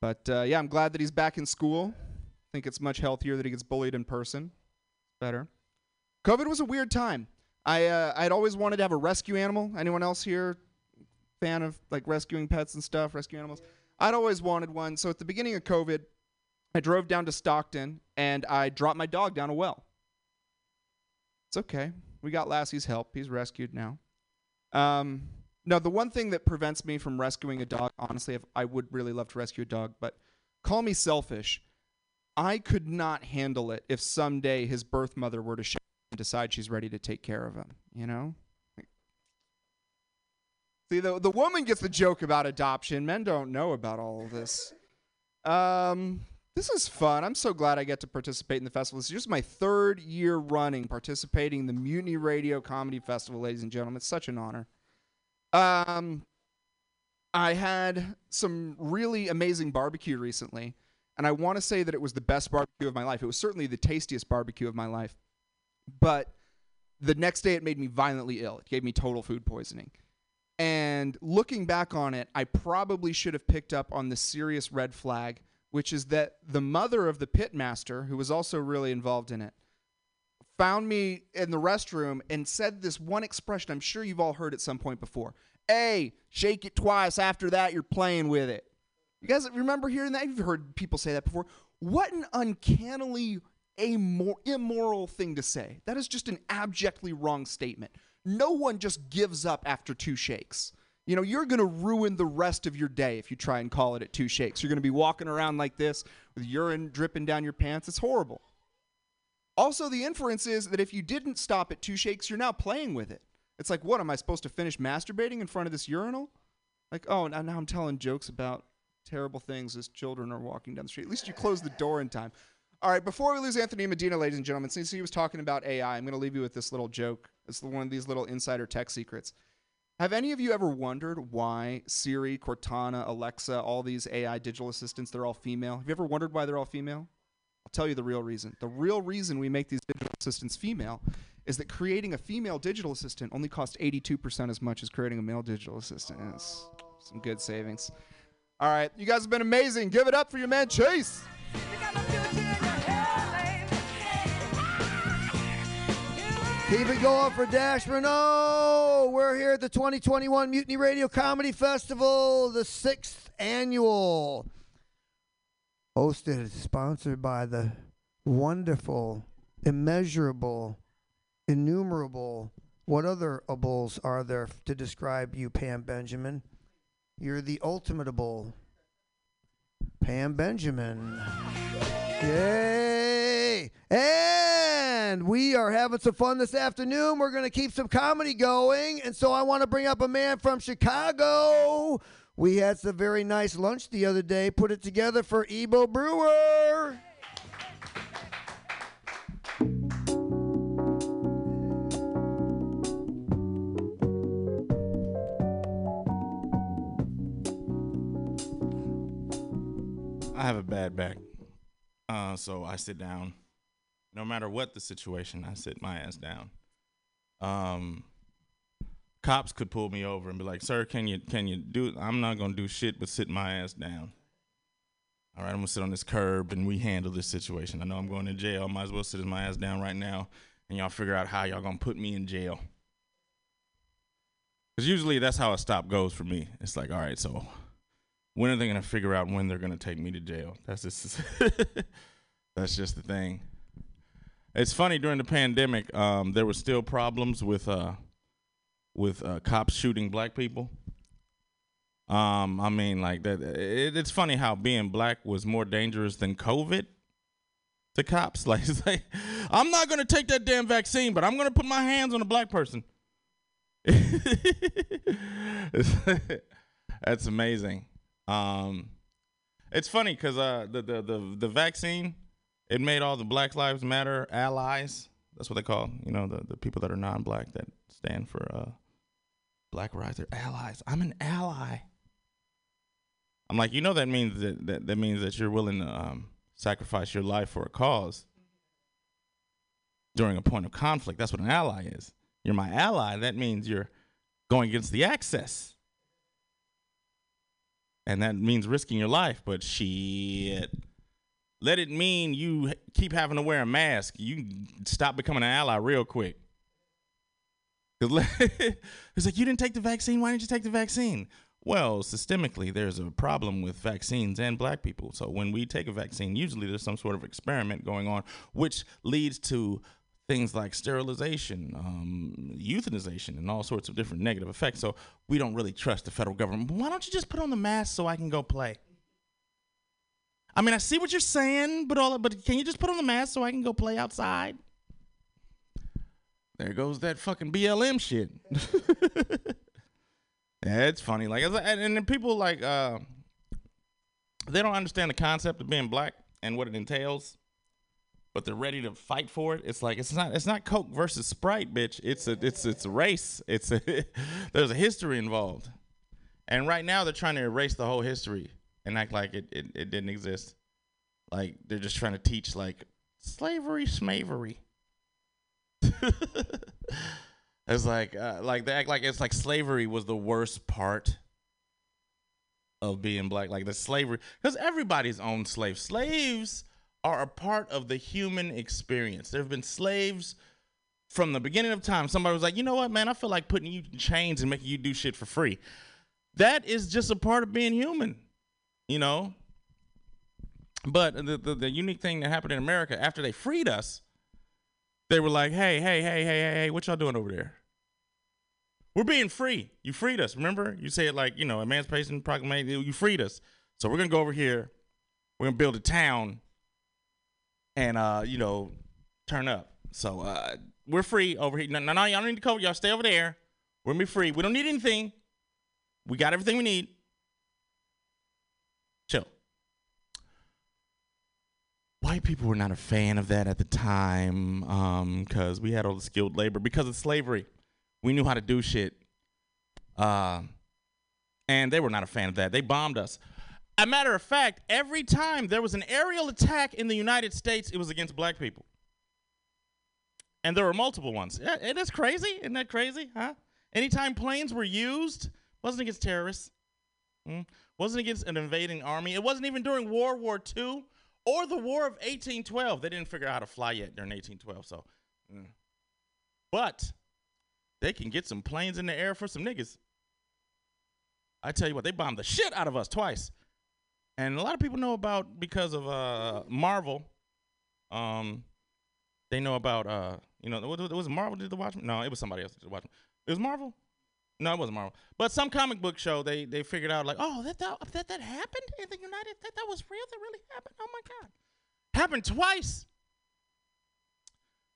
But uh, yeah, I'm glad that he's back in school. I think it's much healthier that he gets bullied in person. Better. COVID was a weird time. I uh, I'd always wanted to have a rescue animal. Anyone else here fan of like rescuing pets and stuff, rescue animals? I'd always wanted one. So at the beginning of COVID, I drove down to Stockton and I dropped my dog down a well. It's okay. We got Lassie's help. He's rescued now. Um, no, the one thing that prevents me from rescuing a dog, honestly, if I would really love to rescue a dog, but call me selfish. I could not handle it if someday his birth mother were to show and decide she's ready to take care of him, you know? See, the, the woman gets the joke about adoption. Men don't know about all of this. Um, this is fun. I'm so glad I get to participate in the festival. This is just my third year running participating in the Mutiny Radio Comedy Festival, ladies and gentlemen. It's such an honor. Um, I had some really amazing barbecue recently, and I want to say that it was the best barbecue of my life. It was certainly the tastiest barbecue of my life. But the next day, it made me violently ill. It gave me total food poisoning. And looking back on it, I probably should have picked up on the serious red flag, which is that the mother of the pitmaster, who was also really involved in it, found me in the restroom and said this one expression I'm sure you've all heard at some point before. Hey, shake it twice. After that, you're playing with it. You guys remember hearing that? You've heard people say that before. What an uncannily amor- immoral thing to say. That is just an abjectly wrong statement. No one just gives up after two shakes. You know, you're going to ruin the rest of your day if you try and call it at two shakes. You're going to be walking around like this with urine dripping down your pants. It's horrible. Also, the inference is that if you didn't stop at two shakes, you're now playing with it. It's like, what am I supposed to finish masturbating in front of this urinal? Like, oh, now now I'm telling jokes about terrible things as children are walking down the street. At least you close the door in time. All right, before we lose Anthony Medina, ladies and gentlemen, since he was talking about AI, I'm going to leave you with this little joke. It's one of these little insider tech secrets. Have any of you ever wondered why Siri, Cortana, Alexa, all these AI digital assistants, they're all female? Have you ever wondered why they're all female? I'll tell you the real reason. The real reason we make these digital assistants female is that creating a female digital assistant only costs 82% as much as creating a male digital assistant. It's some good savings. All right, you guys have been amazing. Give it up for your man Chase. Keep it going for Dash Renault. We're here at the 2021 Mutiny Radio Comedy Festival, the sixth annual. Hosted, sponsored by the wonderful, immeasurable, innumerable. What other ables are there to describe you, Pam Benjamin? You're the ultimatable Pam Benjamin. Yay! And we are having some fun this afternoon. We're going to keep some comedy going. And so I want to bring up a man from Chicago. We had some very nice lunch the other day. Put it together for Ebo Brewer. I have a bad back. Uh, so I sit down. No matter what the situation, I sit my ass down. Um, cops could pull me over and be like, "Sir, can you can you do?" I'm not gonna do shit but sit my ass down. All right, I'm gonna sit on this curb and we handle this situation. I know I'm going to jail. I might as well sit my ass down right now, and y'all figure out how y'all gonna put me in jail. Because usually that's how a stop goes for me. It's like, all right, so when are they gonna figure out when they're gonna take me to jail? That's just that's just the thing. It's funny during the pandemic, um, there were still problems with uh, with uh, cops shooting black people. Um, I mean, like that. It, it's funny how being black was more dangerous than COVID to cops. Like, like, I'm not gonna take that damn vaccine, but I'm gonna put my hands on a black person. That's amazing. Um, it's funny because uh, the, the the the vaccine it made all the Black Lives Matter allies. That's what they call you know the the people that are non-black that stand for uh, Black rights. They're allies. I'm an ally. I'm like you know that means that that, that means that you're willing to um, sacrifice your life for a cause during a point of conflict. That's what an ally is. You're my ally. That means you're going against the access and that means risking your life. But shit, let it mean you keep having to wear a mask. You stop becoming an ally real quick. It's like you didn't take the vaccine. Why didn't you take the vaccine? Well, systemically, there's a problem with vaccines and black people. So when we take a vaccine, usually there's some sort of experiment going on, which leads to things like sterilization, um, euthanization, and all sorts of different negative effects. So we don't really trust the federal government. Why don't you just put on the mask so I can go play? I mean, I see what you're saying, but all but can you just put on the mask so I can go play outside? There goes that fucking BLM shit. yeah, it's funny. Like, and, then people like uh, they don't understand the concept of being black and what it entails, but they're ready to fight for it. It's like it's not it's not Coke versus Sprite, bitch. It's a it's it's a race. It's a there's a history involved, and right now they're trying to erase the whole history and act like it it, it didn't exist. Like they're just trying to teach like slavery, smavery. it's like uh, like they act like it's like slavery was the worst part of being black, like the slavery, because everybody's owned slaves. Slaves are a part of the human experience. There have been slaves from the beginning of time. Somebody was like, you know what, man, I feel like putting you in chains and making you do shit for free. That is just a part of being human, you know. But the, the, the unique thing that happened in America after they freed us, they were like, hey, hey, hey, hey, hey, hey, what y'all doing over there? We're being free. You freed us. Remember? You said like, you know, Emancipation Proclamation. You freed us. So we're to go over here. We're to build a town and, uh, you know, turn up. So uh, we're free over here. No, no, no, y'all don't need to cover. Y'all stay over there. We're to be free. We don't need anything. We got everything we need. Chill. White people were not a fan of that at the time because um, we had all the skilled labor because of slavery. We knew how to do shit. Uh, and they were not a fan of that. They bombed us. A matter of fact, every time there was an aerial attack in the United States, it was against black people. And there were multiple ones. It is crazy. Isn't that crazy? Huh? Anytime planes were used, wasn't against terrorists. Hmm? Wasn't against an invading army. It wasn't even during World War II or the War of 1812. They didn't figure out how to fly yet during 1812. So, mm. but they can get some planes in the air for some niggas. I tell you what, they bombed the shit out of us twice. And a lot of people know about because of uh, Marvel. Um, they know about uh, you know, it was Marvel did the Watchmen? No, it was somebody else did the Watchmen. It was Marvel. No, it wasn't Marvel. But some comic book show they they figured out like, oh, that that that, that happened in the United that that was real. That really happened. Oh my god, happened twice.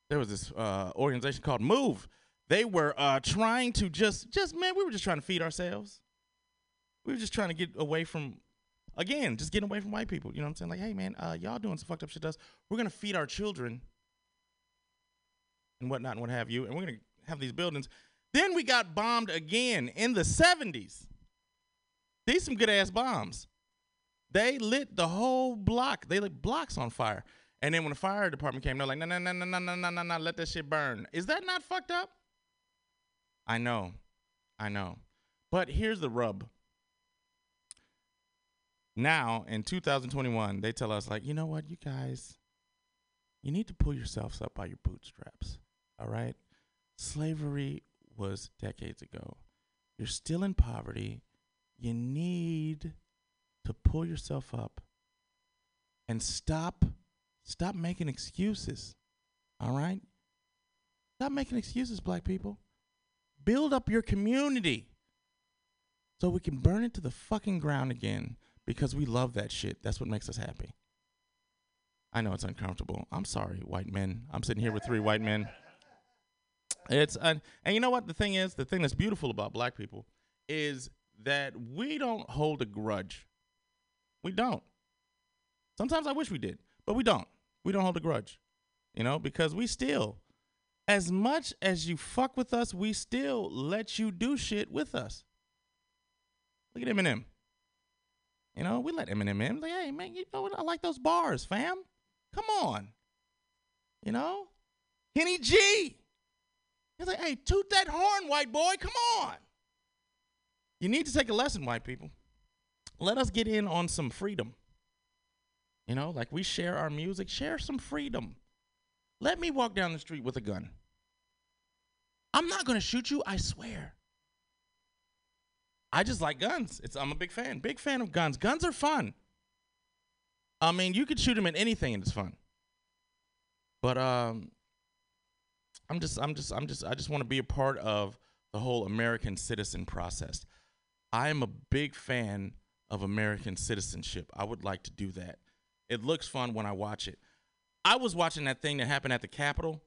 There was this uh, organization called Move. They were uh, trying to just just man, we were just trying to feed ourselves. We were just trying to get away from, again, just getting away from white people. You know what I'm saying? Like, hey man, uh, y'all doing some fucked up shit to us. We're gonna feed our children and whatnot and what have you, and we're gonna have these buildings. Then we got bombed again in the 70s. These some good ass bombs. They lit the whole block. They lit blocks on fire. And then when the fire department came, they're like, no, no, no, no, no, no, no, no, no, let that shit burn. Is that not fucked up? I know. I know. But here's the rub. Now, in 2021, they tell us, like, you know what, you guys, you need to pull yourselves up by your bootstraps. All right? Slavery was decades ago. You're still in poverty. You need to pull yourself up and stop stop making excuses. All right? Stop making excuses, black people. Build up your community so we can burn it to the fucking ground again because we love that shit. That's what makes us happy. I know it's uncomfortable. I'm sorry, white men. I'm sitting here with three white men. It's uh, and you know what the thing is, the thing that's beautiful about black people is that we don't hold a grudge. We don't. Sometimes I wish we did, but we don't. We don't hold a grudge. You know, because we still as much as you fuck with us, we still let you do shit with us. Look at Eminem. You know, we let Eminem in. Like, hey man, you know what? I like those bars, fam. Come on. You know? Kenny G. He's like, hey, toot that horn, white boy. Come on. You need to take a lesson, white people. Let us get in on some freedom. You know, like we share our music, share some freedom. Let me walk down the street with a gun. I'm not going to shoot you, I swear. I just like guns. It's I'm a big fan. Big fan of guns. Guns are fun. I mean, you could shoot them at anything and it's fun. But um I'm just I'm just I'm just I just want to be a part of the whole American citizen process. I am a big fan of American citizenship. I would like to do that. It looks fun when I watch it. I was watching that thing that happened at the Capitol.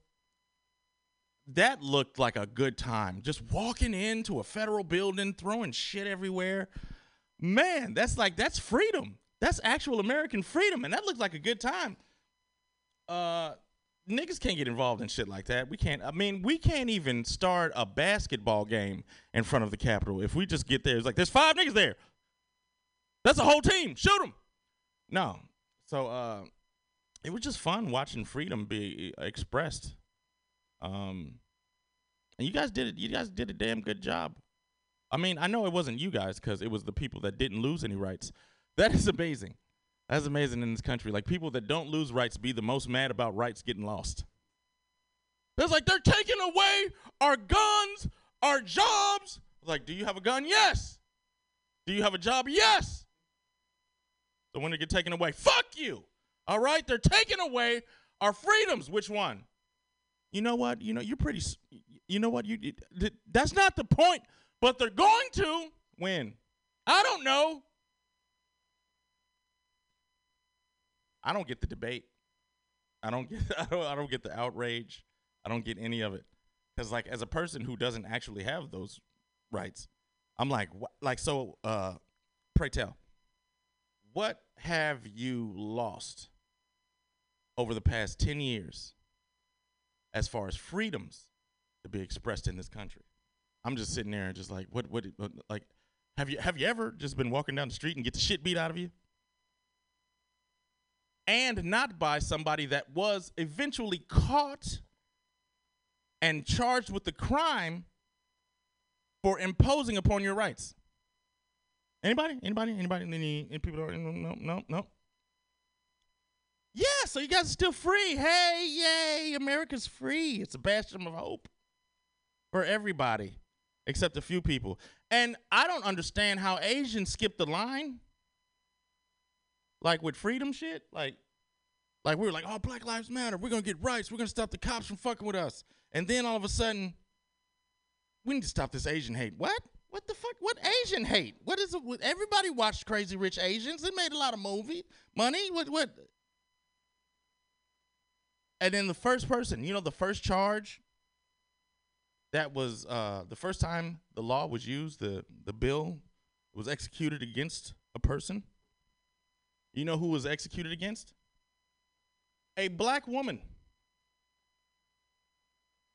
That looked like a good time. Just walking into a federal building, throwing shit everywhere. Man, that's like that's freedom. That's actual American freedom, and that looked like a good time. Uh, niggas can't get involved in shit like that. We can't. I mean, we can't even start a basketball game in front of the Capitol. If we just get there, it's like there's five niggas there. That's a whole team. Shoot them. No. So uh, it was just fun watching freedom be expressed. Um, and you guys did it. You guys did a damn good job. I mean, I know it wasn't you guys because it was the people that didn't lose any rights. That is amazing. That's amazing in this country. Like people that don't lose rights be the most mad about rights getting lost. It's like they're taking away our guns, our jobs. Like, do you have a gun? Yes. Do you have a job? Yes. So when they get taken away, fuck you. All right, they're taking away our freedoms. Which one? You know what? You know you're pretty. You know what? You that's not the point. But they're going to win. I don't know. I don't get the debate. I don't get. I don't. I don't get the outrage. I don't get any of it. Because like as a person who doesn't actually have those rights, I'm like, like so. Uh, pray tell, what have you lost over the past ten years, as far as freedoms to be expressed in this country? I'm just sitting there and just like, what, what, what, like, have you have you ever just been walking down the street and get the shit beat out of you? And not by somebody that was eventually caught and charged with the crime for imposing upon your rights. Anybody? Anybody? Anybody? Any, any people? No, no, no, no. Yeah, so you guys are still free. Hey, yay, America's free. It's a bastion of hope for everybody except a few people. And I don't understand how Asians skip the line. Like with freedom shit, like like we were like, "Oh, Black Lives Matter. We're to get rights. We're to stop the cops from fucking with us." And then all of a sudden, we need to stop this Asian hate. What? What the fuck? What Asian hate? What is it? Everybody watched Crazy Rich Asians. They made a lot of movie money. What? What? And then the first person, you know, the first charge that was uh, the first time the law was used, the the bill was executed against a person. You know who was executed against? A black woman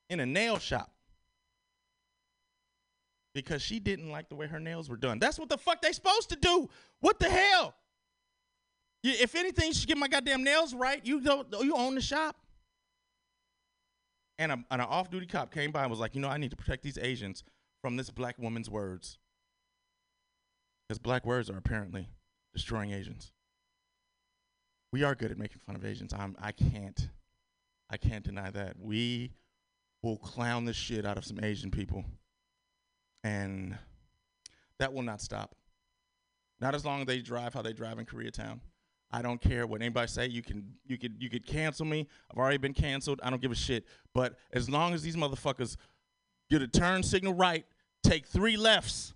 in a nail shop because she didn't like the way her nails were done. That's what the fuck they supposed to do. What the hell? If anything, you should get my goddamn nails right. You don't. You own the shop. And, a, and an off-duty cop came by and was like, you know, I need to protect these Asians from this black woman's words, because black words are apparently destroying Asians. We are good at making fun of Asians. I'm. I can't. I can't deny that. We will clown the shit out of some Asian people, and that will not stop. Not as long as they drive how they drive in Koreatown. I don't care what anybody say. You can you could you could cancel me. I've already been canceled. I don't give a shit. But as long as these motherfuckers get a turn signal right, take three lefts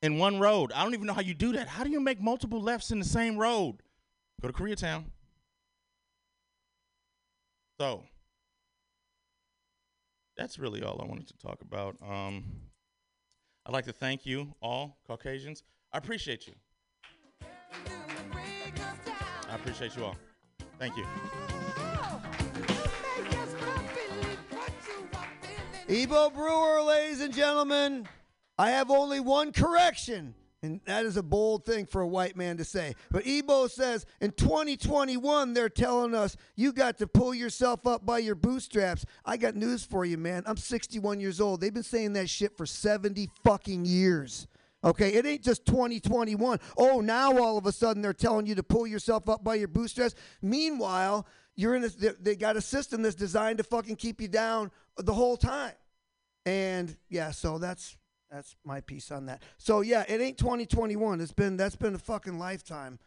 in one road. I don't even know how you do that. How do you make multiple lefts in the same road? Go to Koreatown. So that's really all I wanted to talk about. Um, I'd like to thank you all, Caucasians. I appreciate you. I appreciate you all. Thank you. Ebo Brewer, ladies and gentlemen, I have only one correction, and that is a bold thing for a white man to say. But Ebo says in 2021, they're telling us you got to pull yourself up by your bootstraps. I got news for you, man. I'm 61 years old. They've been saying that shit for 70 fucking years. Okay, it ain't just 2021. Oh, now all of a sudden they're telling you to pull yourself up by your bootstraps. Meanwhile, you're in a, they, they got a system that's designed to fucking keep you down the whole time. And yeah, so that's that's my piece on that. So yeah, it ain't 2021. It's been that's been a fucking lifetime.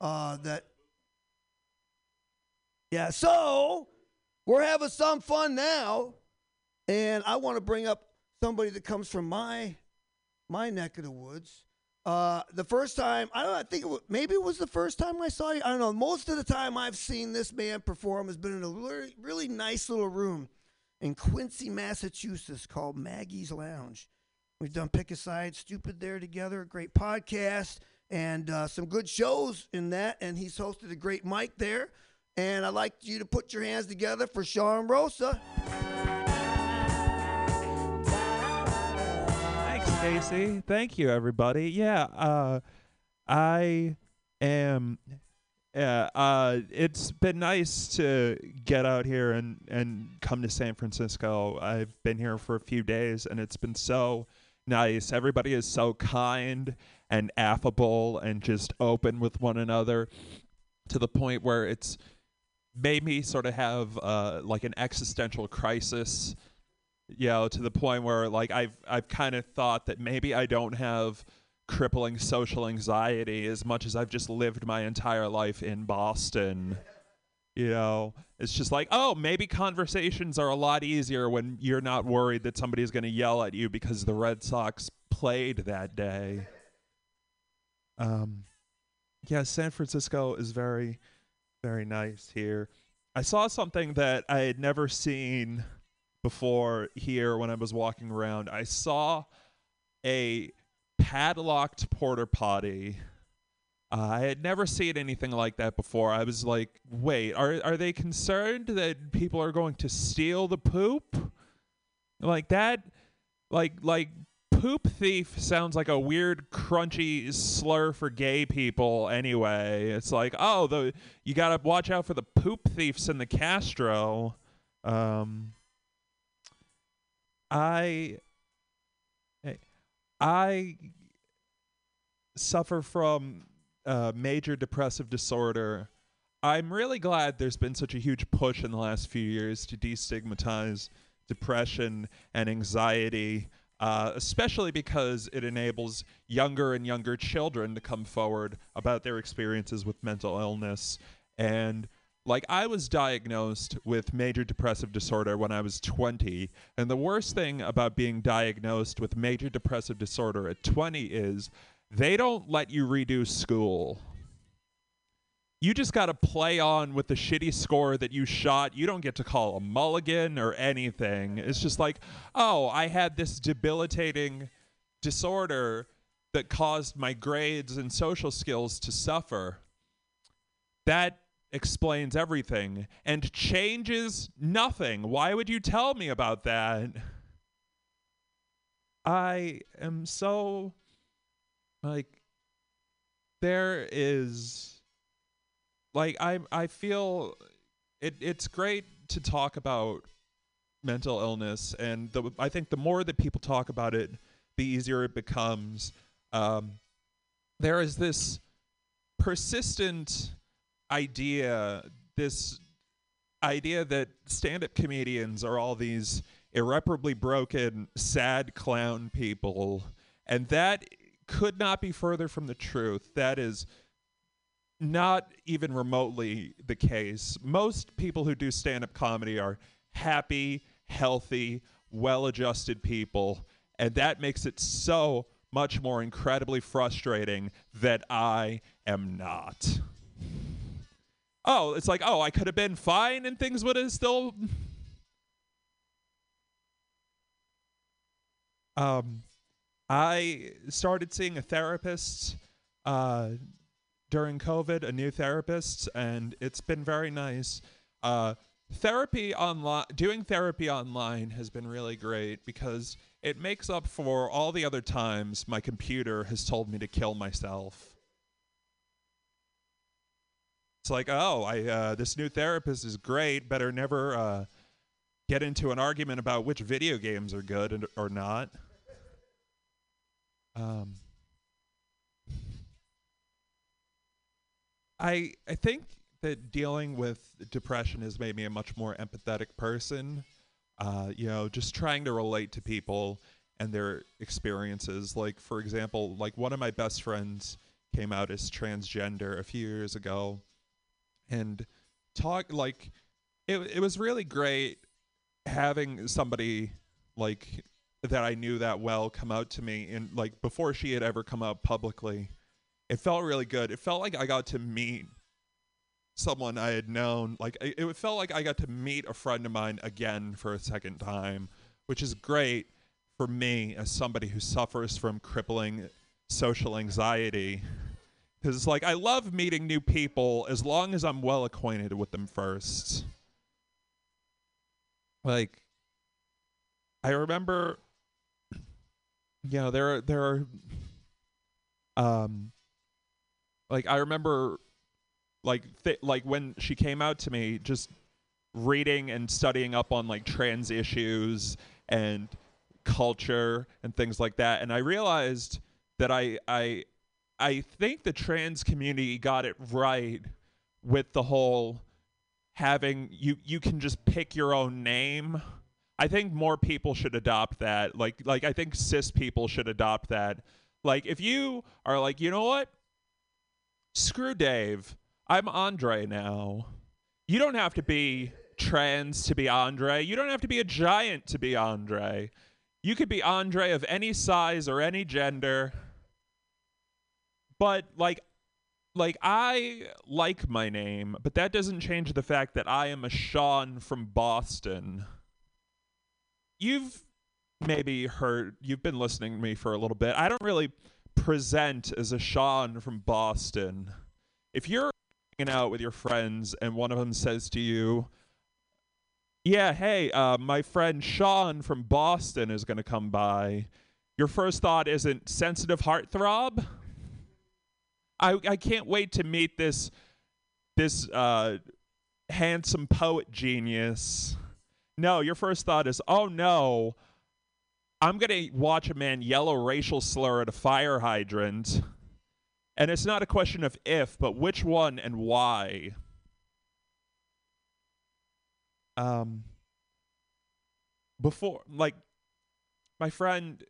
Uh, that yeah. So we're having some fun now, and I want to bring up somebody that comes from my my neck of the woods. Uh, the first time, I don't know, I think it was, maybe it was the first time I saw you. I don't know. Most of the time I've seen this man perform has been in a really, really nice little room in Quincy, Massachusetts called Maggie's Lounge. We've done Pick a Side, Stupid there together, a great podcast, and uh, some good shows in that. And he's hosted a great mic there. And I'd like you to put your hands together for Sean Rosa. Thanks, Casey. Thank you, everybody. Yeah, uh, I am. Yeah, uh, it's been nice to get out here and, and come to San Francisco. I've been here for a few days, and it's been so nice. Everybody is so kind and affable and just open with one another to the point where it's made me sort of have uh, like an existential crisis you know, to the point where like I've I've kind of thought that maybe I don't have crippling social anxiety as much as I've just lived my entire life in Boston. You know, it's just like, oh, maybe conversations are a lot easier when you're not worried that somebody's going to yell at you because the Red Sox played that day. Um, yeah, San Francisco is very, very nice here. I saw something that I had never seen before here when I was walking around. I saw a padlocked porta potty. I had never seen anything like that before. I was like, wait, are are they concerned that people are going to steal the poop? Like that like like poop thief sounds like a weird crunchy slur for gay people anyway. It's like, oh, the you got to watch out for the poop thieves in the Castro. Um I I suffer from uh, major depressive disorder. I'm really glad there's been such a huge push in the last few years to destigmatize depression and anxiety, uh, especially because it enables younger and younger children to come forward about their experiences with mental illness. And like I was diagnosed with major depressive disorder when I was 20, and the worst thing about being diagnosed with major depressive disorder at 20 is they don't let you redo school. You just got to play on with the shitty score that you shot. You don't get to call a mulligan or anything. It's just like, oh, I had this debilitating disorder that caused my grades and social skills to suffer. That explains everything and changes nothing. Why would you tell me about that? I am so like there is like I I feel it it's great to talk about mental illness and the I think the more that people talk about it the easier it becomes um there is this persistent idea, this idea that stand up comedians are all these irreparably broken, sad clown people. And that could not be further from the truth. That is not even remotely the case. Most people who do stand up comedy are happy, healthy, well adjusted people. And that makes it so much more incredibly frustrating that I am not oh, it's like, oh, I could have been fine and things would have still. Um, I started seeing a therapist uh, during COVID, a new therapist, and it's been very nice. Uh, therapy online, doing therapy online has been really great because it makes up for all the other times my computer has told me to kill myself. It's like, oh, I uh, this new therapist is great. Better never uh, get into an argument about which video games are good and, or not. Um, I I think that dealing with depression has made me a much more empathetic person. Uh, you know, just trying to relate to people and their experiences. Like, for example, like one of my best friends came out as transgender a few years ago and talk like it it was really great having somebody like that I knew that well come out to me and like before she had ever come out publicly. It felt really good. It felt like I got to meet someone I had known. Like it, it felt like I got to meet a friend of mine again for a second time, which is great for me as somebody who suffers from crippling social anxiety. Because it's like I love meeting new people as long as I'm well acquainted with them first. Like I remember know, there are there are um like I remember like th- like when she came out to me just reading and studying up on like trans issues and culture and things like that and I realized that I I I think the trans community got it right with the whole having you you can just pick your own name. I think more people should adopt that. Like like I think cis people should adopt that. Like if you are like, you know what? Screw Dave. I'm Andre now. You don't have to be trans to be Andre. You don't have to be a giant to be Andre. You could be Andre of any size or any gender. But like like I like my name, but that doesn't change the fact that I am a Sean from Boston. You've maybe heard you've been listening to me for a little bit. I don't really present as a Sean from Boston. If you're hanging out with your friends and one of them says to you, "Yeah, hey, uh, my friend Sean from Boston is going to come by," your first thought isn't sensitive heartthrob. I I can't wait to meet this this uh, handsome poet genius. No, your first thought is, "Oh no." I'm going to watch a man yell a racial slur at a fire hydrant. And it's not a question of if, but which one and why. Um, before, like, my friend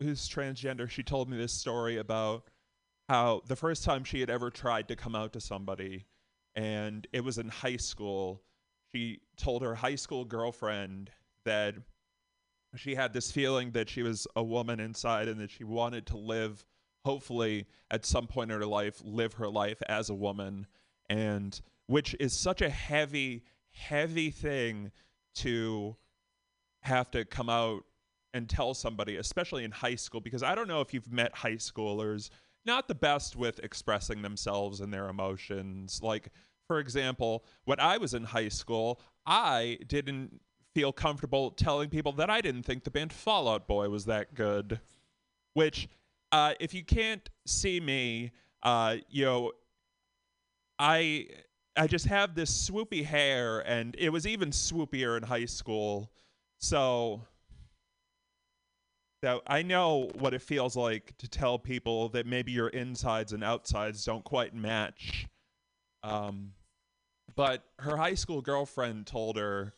who's transgender, she told me this story about how the first time she had ever tried to come out to somebody, and it was in high school. She told her high school girlfriend that she had this feeling that she was a woman inside and that she wanted to live hopefully at some point in her life live her life as a woman. And which is such a heavy heavy thing to have to come out and tell somebody especially in high school because I don't know if you've met high schoolers not the best with expressing themselves and their emotions. Like for example when I was in high school I didn't feel comfortable telling people that I didn't think the band Fall Out Boy was that good. Which, uh, if you can't see me, uh, you know, I I just have this swoopy hair, and it was even swoopier in high school. So that I know what it feels like to tell people that maybe your insides and outsides don't quite match. Um, but her high school girlfriend told her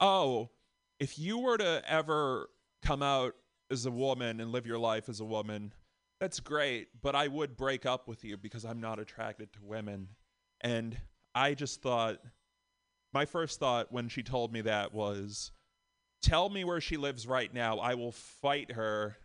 oh, if you were to ever come out as a woman and live your life as a woman, that's great, but I would break up with you because I'm not attracted to women. And I just thought, my first thought when she told me that was, tell me where she lives right now. I will fight her.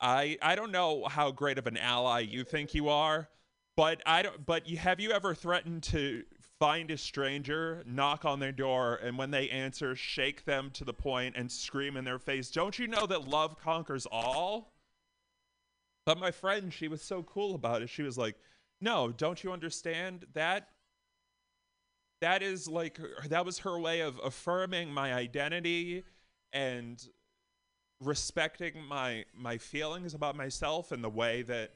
I I don't know how great of an ally you think you are, but I don't. But you have you ever threatened to find a stranger, knock on their door, and when they answer, shake them to the point and scream in their face, Don't you know that love conquers all? But my friend, she was so cool about it. She was like, No, don't you understand that? That is like, that was her way of affirming my identity and respecting my my feelings about myself and the way that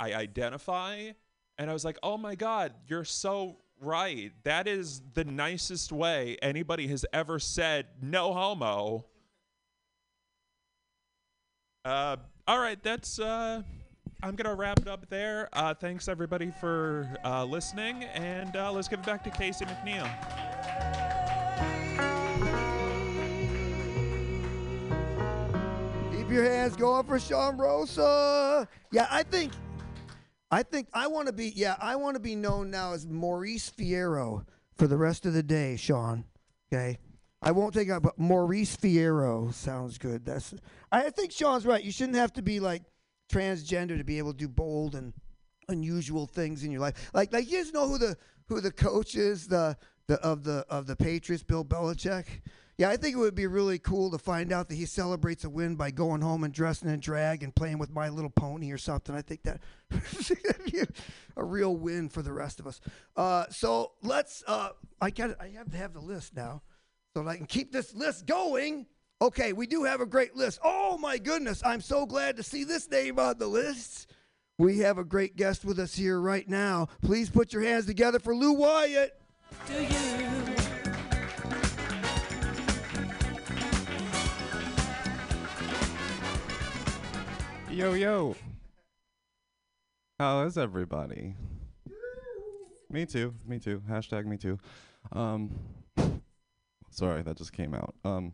I identify. And I was like, "Oh my god, you're so right. That is the nicest way anybody has ever said no homo. Uh, all right, that's. Uh, I'm gonna wrap it up there. Uh, thanks everybody for uh, listening, and uh, let's give it back to Casey McNeil. Keep your hands going for Sean Rosa. Yeah, I think I think I want to be yeah, I want to be known now as Maurice Fierro for the rest of the day, Sean. Okay? I won't take out, but Maurice Fierro sounds good. That's. I think Sean's right. You shouldn't have to be like transgender to be able to do bold and unusual things in your life. Like, like you guys know who the who the coach is the the of the of the Patriots, Bill Belichick. Yeah, I think it would be really cool to find out that he celebrates a win by going home and dressing in drag and playing with My Little Pony or something. I think that a real win for the rest of us. Uh, so let's. Uh, I got. I have to have the list now, so that I can keep this list going. Okay, we do have a great list. Oh my goodness, I'm so glad to see this name on the list. We have a great guest with us here right now. Please put your hands together for Lou Wyatt. Do you? Yo, yo. How is everybody? Me too. Me too. Hashtag me too. Um, sorry, that just came out. Um,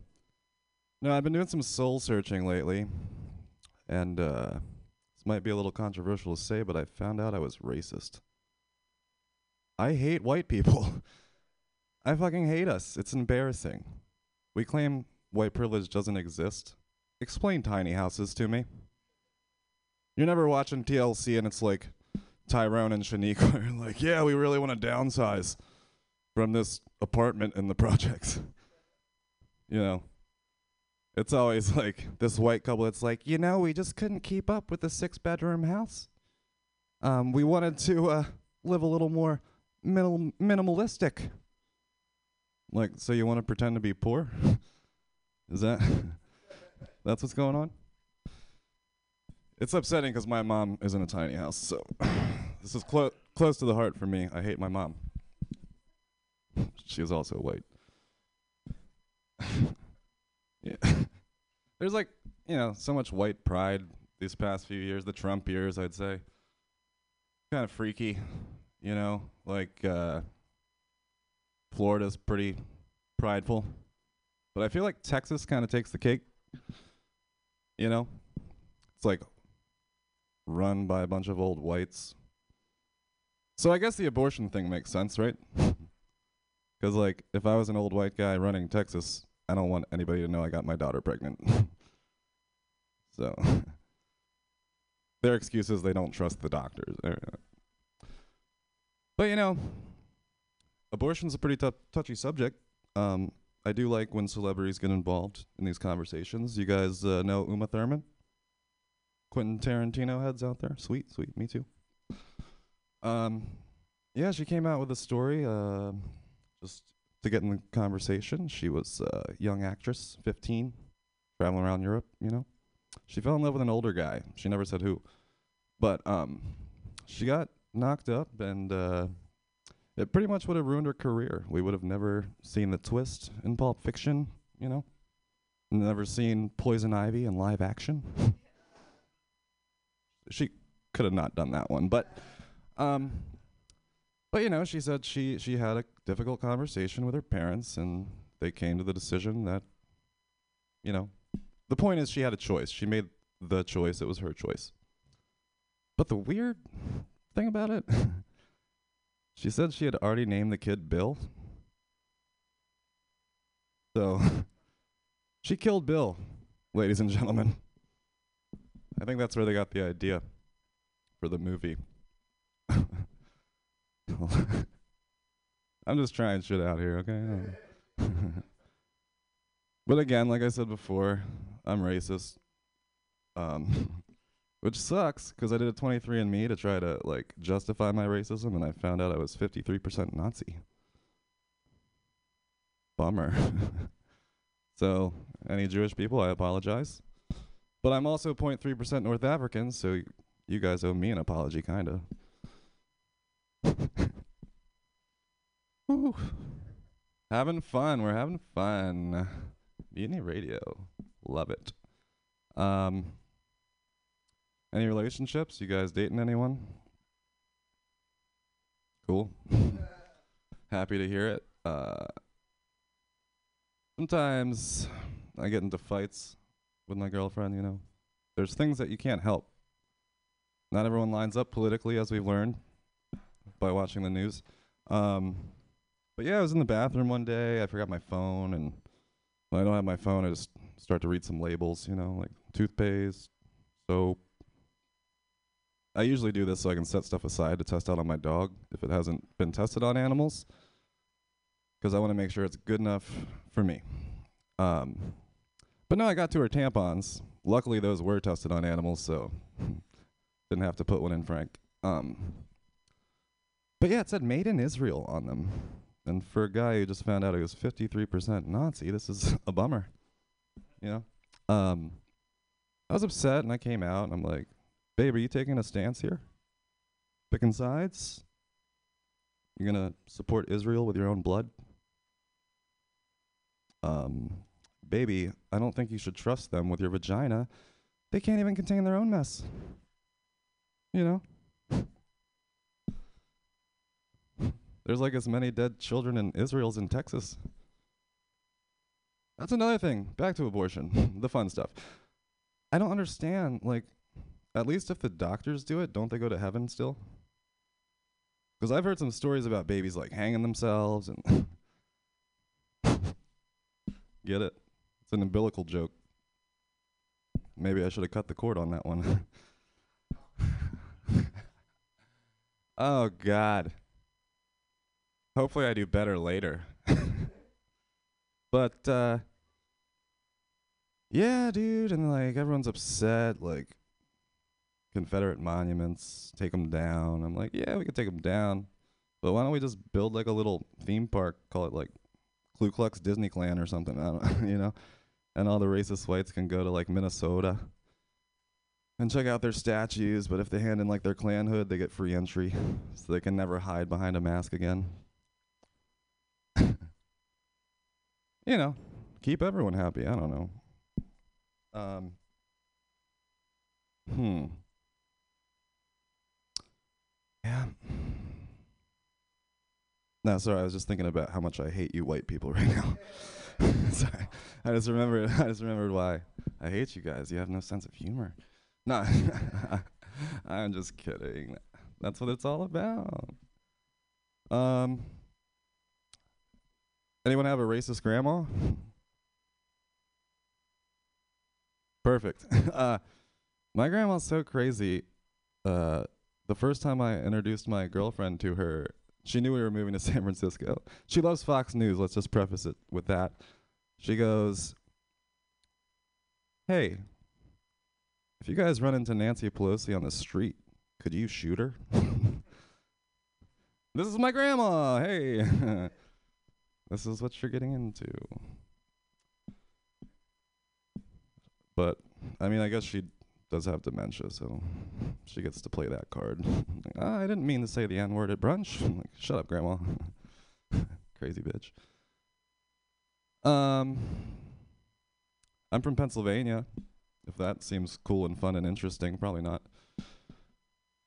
no, I've been doing some soul searching lately, and uh, this might be a little controversial to say, but I found out I was racist. I hate white people. I fucking hate us. It's embarrassing. We claim white privilege doesn't exist. Explain tiny houses to me. You're never watching TLC and it's like Tyrone and Shaniqua are like, yeah, we really want to downsize from this apartment in the projects. You know, it's always like this white couple. It's like, you know, we just couldn't keep up with the six bedroom house. Um, we wanted to uh, live a little more minimal, minimalistic. Like, so you want to pretend to be poor? Is that that's what's going on? It's upsetting because my mom is in a tiny house, so this is clo- close to the heart for me. I hate my mom. she is also white. yeah. There's like, you know, so much white pride these past few years, the Trump years, I'd say. Kind of freaky, you know, like uh, Florida's pretty prideful. But I feel like Texas kind of takes the cake. You know? It's like run by a bunch of old whites. So I guess the abortion thing makes sense, right? Because, like, if I was an old white guy running Texas, I don't want anybody to know I got my daughter pregnant. so, their excuse is they don't trust the doctors. Uh, But, you know, abortion's a pretty tou- touchy subject. Um, I do like when celebrities get involved in these conversations. You guys uh, know Uma Thurman? Quentin Tarantino heads out there. Sweet, sweet. Me too. Um, yeah, she came out with a story uh, just to get in the conversation. She was a young actress, 15, traveling around Europe, you know. She fell in love with an older guy. She never said who. But um, she got knocked up, and uh, it pretty much would have ruined her career. We would have never seen the twist in Pulp Fiction, you know. Never seen Poison Ivy in live action. she could have not done that one, but um, but you know, she said she she had a difficult conversation with her parents, and they came to the decision that, you know, the point is she had a choice. She made the choice. It was her choice. But the weird thing about it, she said she had already named the kid Bill. So she killed Bill, ladies and gentlemen. I think that's where they got the idea for the movie. I'm just trying shit out here, okay? but again, like I said before, I'm racist. Um, which sucks because I did a 23andMe to try to like justify my racism, and I found out I was 53% Nazi. Bummer. so, any Jewish people, I apologize. But I'm also 0.3% North African, so y- you guys owe me an apology, kind of. Having fun. We're having fun. Mutiny Radio. Love it. Um, any relationships? You guys dating anyone? Cool. Happy to hear it. Uh, sometimes I get into fights with my girlfriend, you know. There's things that you can't help. Not everyone lines up politically, as we've learned by watching the news. Um, but yeah, I was in the bathroom one day. I forgot my phone, and when I don't have my phone, I just start to read some labels, you know, like toothpaste, soap. I usually do this so I can set stuff aside to test out on my dog if it hasn't been tested on animals, because I want to make sure it's good enough for me. Um, but no, I got to her tampons. Luckily, those were tested on animals, so didn't have to put one in Frank. Um, but yeah, it said made in Israel on them. And for a guy who just found out he was 53% Nazi, this is a bummer. You know? Um, I was upset and I came out and I'm like, babe, are you taking a stance here? Picking sides? You're to support Israel with your own blood? Um, baby, I don't think you should trust them with your vagina. They can't even contain their own mess. You know? There's like as many dead children in Israel as in Texas. That's another thing. Back to abortion, the fun stuff. I don't understand. Like, at least if the doctors do it, don't they go to heaven still? Because I've heard some stories about babies like hanging themselves and. Get it? It's an umbilical joke. Maybe I should have cut the cord on that one. oh, God. Hopefully, I do better later. but, uh, yeah, dude, and like everyone's upset. Like, Confederate monuments, take them down. I'm like, yeah, we could take them down. But why don't we just build like a little theme park, call it like Ku Klux Disney Clan or something, I don't, know, you know? And all the racist whites can go to like Minnesota and check out their statues, but if they hand in like their clan hood, they get free entry, so they can never hide behind a mask again. you know, keep everyone happy. I don't know. Um. Hmm. Yeah. No, sorry. I was just thinking about how much I hate you, white people, right now. sorry. I just remembered. I just remembered why I hate you guys. You have no sense of humor. No, I'm just kidding. That's what it's all about. Um. Anyone have a racist grandma? Perfect. uh, my grandma's so crazy. Uh, the first time I introduced my girlfriend to her, she knew we were moving to San Francisco. She loves Fox News. Let's just preface it with that. She goes, Hey, if you guys run into Nancy Pelosi on the street, could you shoot her? this is my grandma. Hey. this is what you're getting into. But, I mean, I guess she does have dementia, so she gets to play that card. Like, ah, I didn't mean to say the N word at brunch. Like, shut up, grandma. Crazy bitch. Um, I'm from Pennsylvania. If that seems cool and fun and interesting, probably not.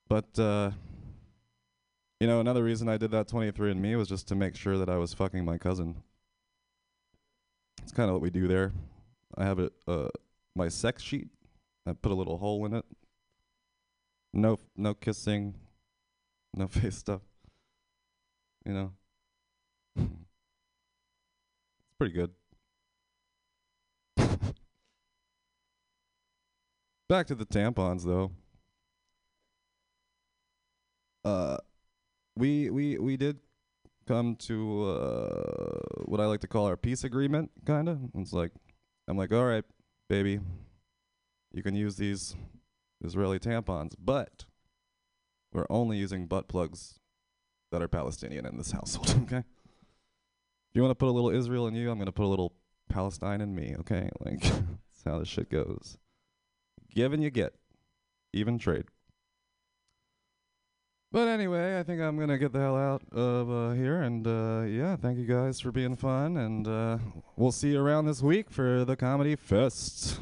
But uh, you know, another reason I did that 23andMe was just to make sure that I was fucking my cousin. It's kind of what we do there. I have a uh, my sex sheet. I put a little hole in it. No, no kissing, no face stuff. You know, it's pretty good. Back to the tampons, though. Uh, we we we did come to uh, what I like to call our peace agreement, kind of. It's like I'm like, all right, baby, you can use these Israeli tampons, but we're only using butt plugs that are Palestinian in this household. Okay. You want to put a little Israel in you, I'm gonna put a little Palestine in me. Okay, like that's how this shit goes. Give and you get, even trade. But anyway, I think I'm gonna get the hell out of uh, here, and uh, yeah, thank you guys for being fun, and uh, we'll see you around this week for the comedy fest.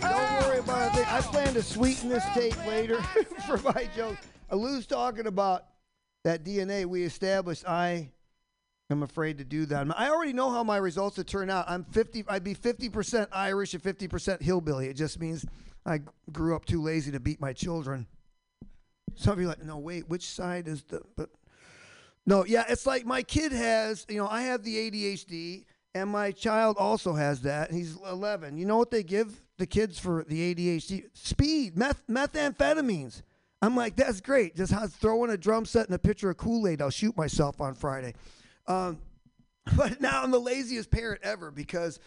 Don't worry about a thing. I plan to sweeten this tape later for my jokes. Lou's talking about that DNA we established. I am afraid to do that. I already know how my results would turn out. I'm 50. I'd be 50% Irish and 50% hillbilly. It just means I grew up too lazy to beat my children. Some of you are like, no, wait, which side is the? But No, yeah, it's like my kid has, you know, I have the ADHD, and my child also has that. He's 11. You know what they give the kids for the ADHD? Speed, meth, methamphetamines. I'm like, that's great. Just how- throw in a drum set and a pitcher of Kool Aid. I'll shoot myself on Friday. Um, but now I'm the laziest parent ever because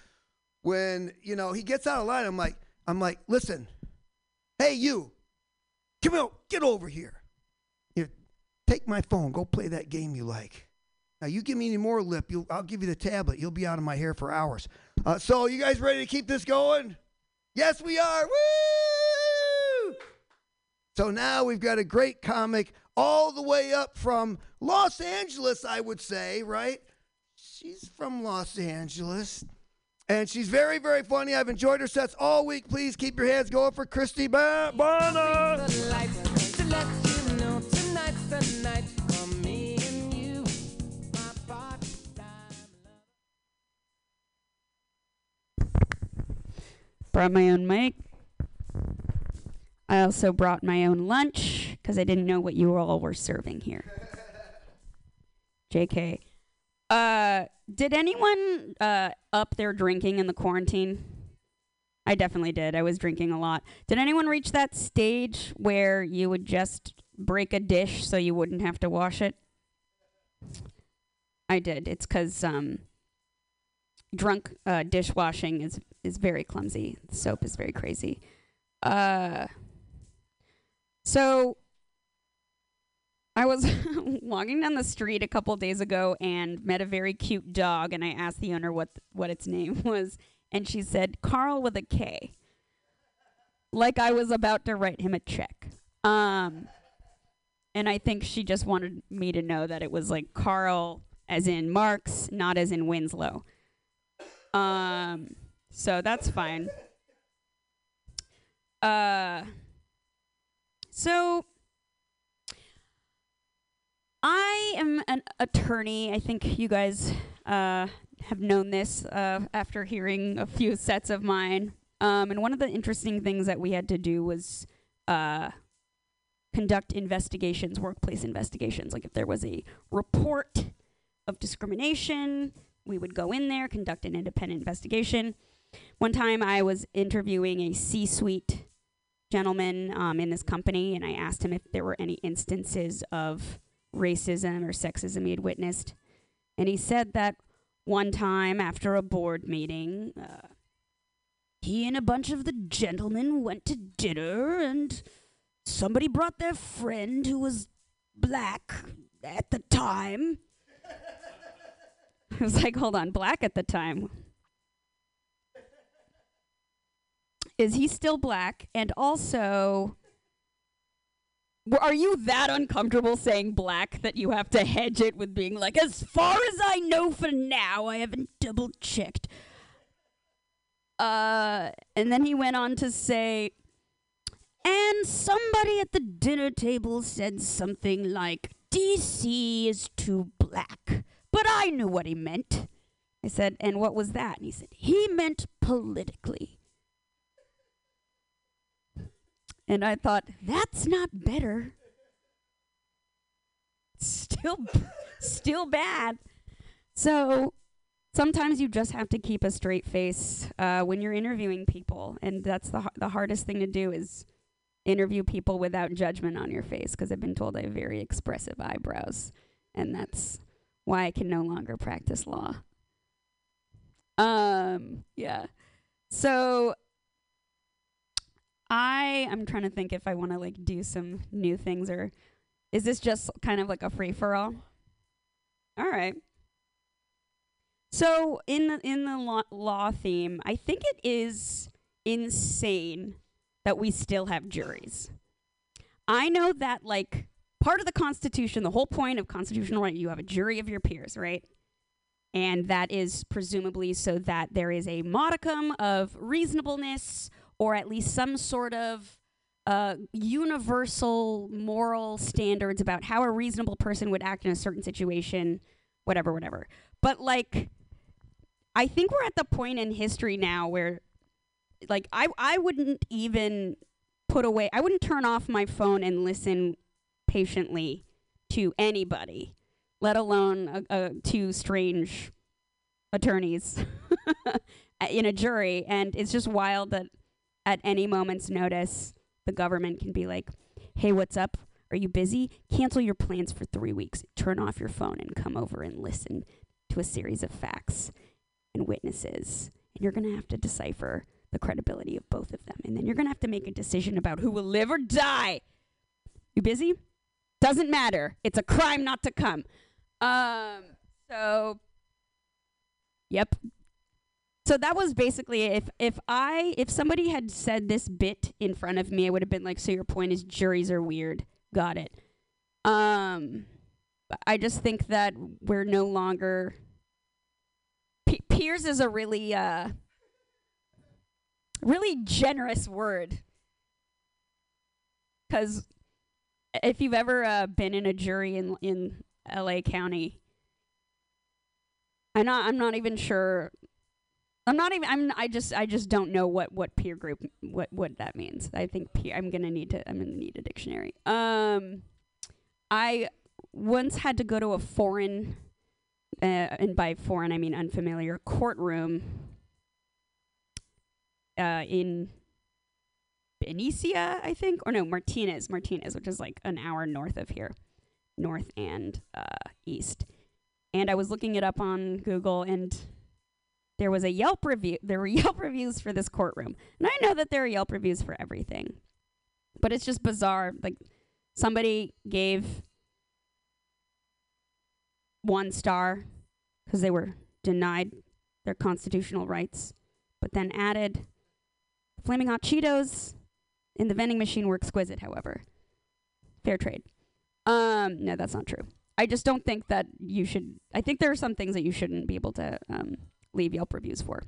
when you know he gets out of line, I'm like, I'm like, listen, hey you, come on, get over here. Here, take my phone, go play that game you like. Now you give me any more lip, I'll give you the tablet. You'll be out of my hair for hours. Uh, so you guys ready to keep this going? Yes, we are. Woo! So now we've got a great comic all the way up from Los Angeles, I would say, right? She's from Los Angeles. And she's very, very funny. I've enjoyed her sets all week. Please keep your hands going for Christy Barna. Brought my own mic. I also brought my own lunch because I didn't know what you all were serving here. JK. Uh, did anyone uh, up their drinking in the quarantine? I definitely did. I was drinking a lot. Did anyone reach that stage where you would just break a dish so you wouldn't have to wash it? I did. It's because um, drunk uh, dishwashing is is very clumsy. The Soap is very crazy. Uh, so I was walking down the street a couple days ago and met a very cute dog, and I asked the owner what what its name was, and she said Carl with a K. Like I was about to write him a check. Um, and I think she just wanted me to know that it was like Carl, as in Marx, not as in Winslow. Um, so that's fine. Uh, so I am an attorney. I think you guys uh, have known this uh, after hearing a few sets of mine. Um, and one of the interesting things that we had to do was uh, conduct investigations, workplace investigations. Like if there was a report of discrimination, we would go in there, conduct an independent investigation. One time I was interviewing a C suite gentleman um, in this company, and I asked him if there were any instances of racism or sexism he had witnessed. And he said that one time after a board meeting, uh, he and a bunch of the gentlemen went to dinner, and somebody brought their friend who was black at the time. I was like, hold on, black at the time. Is he still black? And also, are you that uncomfortable saying black that you have to hedge it with being like, as far as I know for now, I haven't double checked. Uh, and then he went on to say, and somebody at the dinner table said something like, DC is too black. But I knew what he meant. I said, and what was that? And he said, he meant politically. And I thought, that's not better. Still, still bad. So sometimes you just have to keep a straight face uh, when you're interviewing people, and that's the the hardest thing to do is interview people without judgment on your face. Because I've been told I have very expressive eyebrows, and that's why I can no longer practice law. Um, yeah. So I I'm trying to think if I want to like do some new things or is this just kind of like a free for all? All right. So in the in the law, law theme, I think it is insane that we still have juries. I know that like part of the Constitution, the whole point of constitutional right, you have a jury of your peers, right? And that is presumably so that there is a modicum of reasonableness or at least some sort of uh, universal moral standards about how a reasonable person would act in a certain situation, whatever, whatever. But like, I think we're at the point in history now where, like, I I wouldn't even put away, I wouldn't turn off my phone and listen patiently to anybody let alone a, two strange attorneys in a jury. And it's just wild that at any moment's notice, the government can be like, hey, what's up? Are you busy? Cancel your plans for three weeks. Turn off your phone and come over and listen to a series of facts and witnesses. And you're going to have to decipher the credibility of both of them. And then you're going to have to make a decision about who will live or die. You busy? Doesn't matter. It's a crime not to come. Um, so, yep. So that was basically if if I if somebody had said this bit in front of me, I would have been like, "So your point is juries are weird." Got it. Um, I just think that we're no longer. P- peers is a really uh, really generous word. Because if you've ever uh, been in a jury in in L.A. County, I'm not I'm not even sure. I'm not even. I'm. I just. I just don't know what what peer group what what that means. I think peer. I'm gonna need to. I'm gonna need a dictionary. Um, I once had to go to a foreign, uh, and by foreign I mean unfamiliar courtroom. Uh, in Benicia, I think, or no, Martinez, Martinez, which is like an hour north of here, north and uh, east. And I was looking it up on Google, and there was a Yelp review. There were Yelp reviews for this courtroom, and I know that there are Yelp reviews for everything, but it's just bizarre. Like somebody gave one star because they were denied their constitutional rights, but then added flaming hot Cheetos in the vending machine were exquisite. However, fair trade. Um, no, that's not true. I just don't think that you should. I think there are some things that you shouldn't be able to um, leave Yelp reviews for.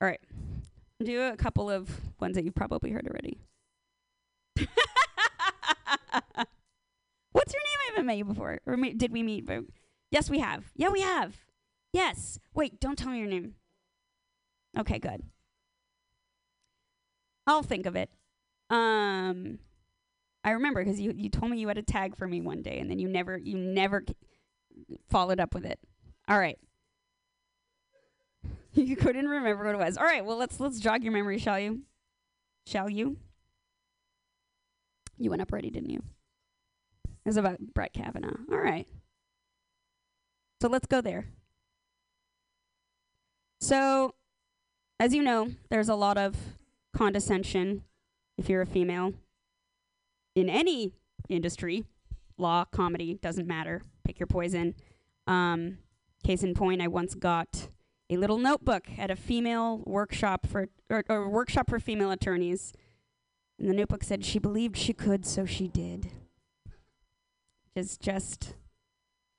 All right. Do a couple of ones that you've probably heard already. What's your name? I haven't met you before. Or me, did we meet? Yes, we have. Yeah, we have. Yes. Wait, don't tell me your name. Okay, good. I'll think of it. Um, I remember because you, you told me you had a tag for me one day, and then you never you never followed up with it. All right. you couldn't remember what it was. All right. Well, let's let's jog your memory, shall you? Shall you? You went up ready, didn't you? It was about Brett Kavanaugh. All right. So let's go there. So, as you know, there's a lot of condescension if you're a female in any industry, law, comedy, doesn't matter. Pick your poison. Um, case in point, I once got a little notebook at a female workshop for or, or workshop for female attorneys, and the notebook said she believed she could, so she did. Is just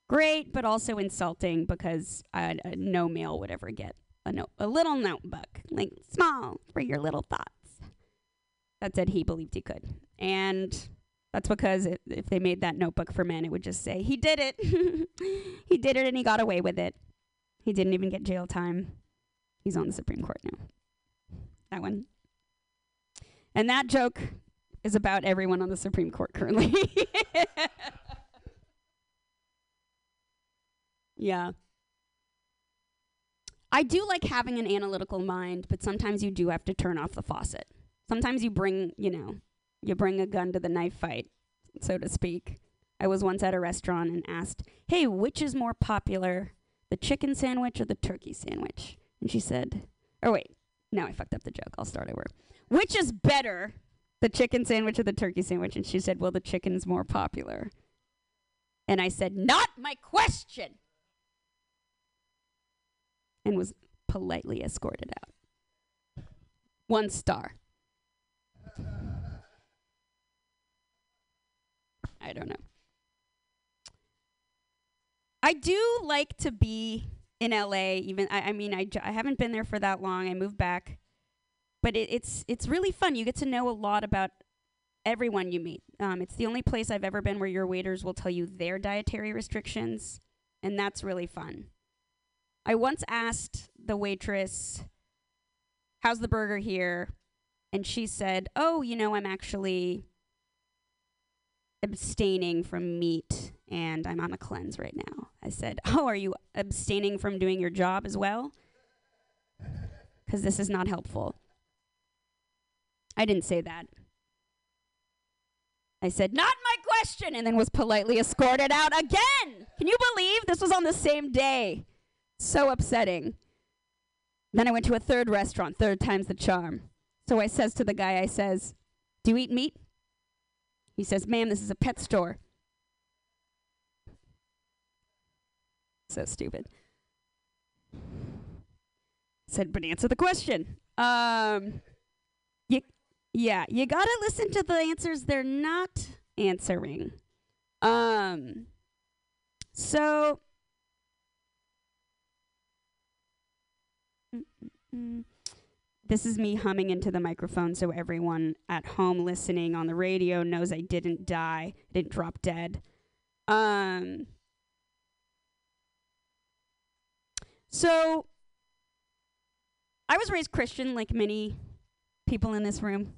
great, but also insulting because uh, no male would ever get a a little notebook, like small for your little thoughts. That said he believed he could, and that's because it, if they made that notebook for men, it would just say he did it, he did it, and he got away with it. He didn't even get jail time. He's on the Supreme Court now. That one. And that joke is about everyone on the Supreme Court currently. yeah. I do like having an analytical mind, but sometimes you do have to turn off the faucet. Sometimes you bring, you know, you bring a gun to the knife fight, so to speak. I was once at a restaurant and asked, "Hey, which is more popular, the chicken sandwich or the turkey sandwich?" And she said, "Oh wait, now I fucked up the joke. I'll start over. Which is better, the chicken sandwich or the turkey sandwich?" And she said, "Well, the chicken's more popular." And I said, "Not my question." And was politely escorted out. One star. I don't know. I do like to be in LA. Even I, I mean, I, haven't been there for that long. I moved back, but it, it's it's really fun. You get to know a lot about everyone you meet. Um, it's the only place I've ever been where your waiters will tell you their dietary restrictions, and that's really fun. I once asked the waitress, "How's the burger here?" and she said, "Oh, you know, I'm actually abstaining from meat and I'm on a cleanse right now. I said, Oh, are you abstaining from doing your job as well? Because this is not helpful. I didn't say that. I said, Not my question, and then was politely escorted out again. Can you believe this was on the same day? So upsetting. Then I went to a third restaurant, third time's the charm. So I says to the guy, I says, Do you eat meat? He says, Ma'am, this is a pet store. So stupid. Said, but answer the question. Um, you, yeah, you gotta listen to the answers they're not answering. Um, so. This is me humming into the microphone so everyone at home listening on the radio knows I didn't die, I didn't drop dead. Um, so I was raised Christian like many people in this room.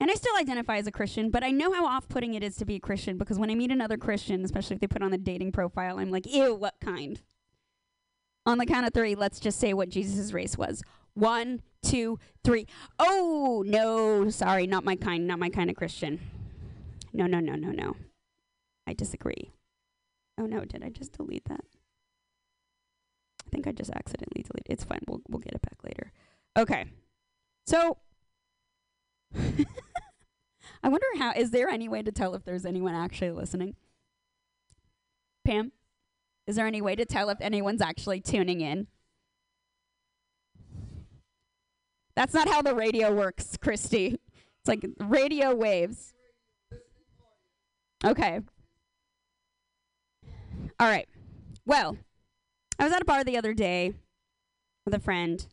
And I still identify as a Christian, but I know how off putting it is to be a Christian because when I meet another Christian, especially if they put on the dating profile, I'm like, ew, what kind? On the count of three, let's just say what Jesus' race was. One, two, three. Oh, no, sorry, not my kind, not my kind of Christian. No, no, no, no, no. I disagree. Oh no, did I just delete that? I think I just accidentally deleted. It's fine. We'll we'll get it back later. Okay. So I wonder how is there any way to tell if there's anyone actually listening? Pam, is there any way to tell if anyone's actually tuning in? That's not how the radio works, Christy. It's like radio waves. Okay. All right. Well, I was at a bar the other day with a friend.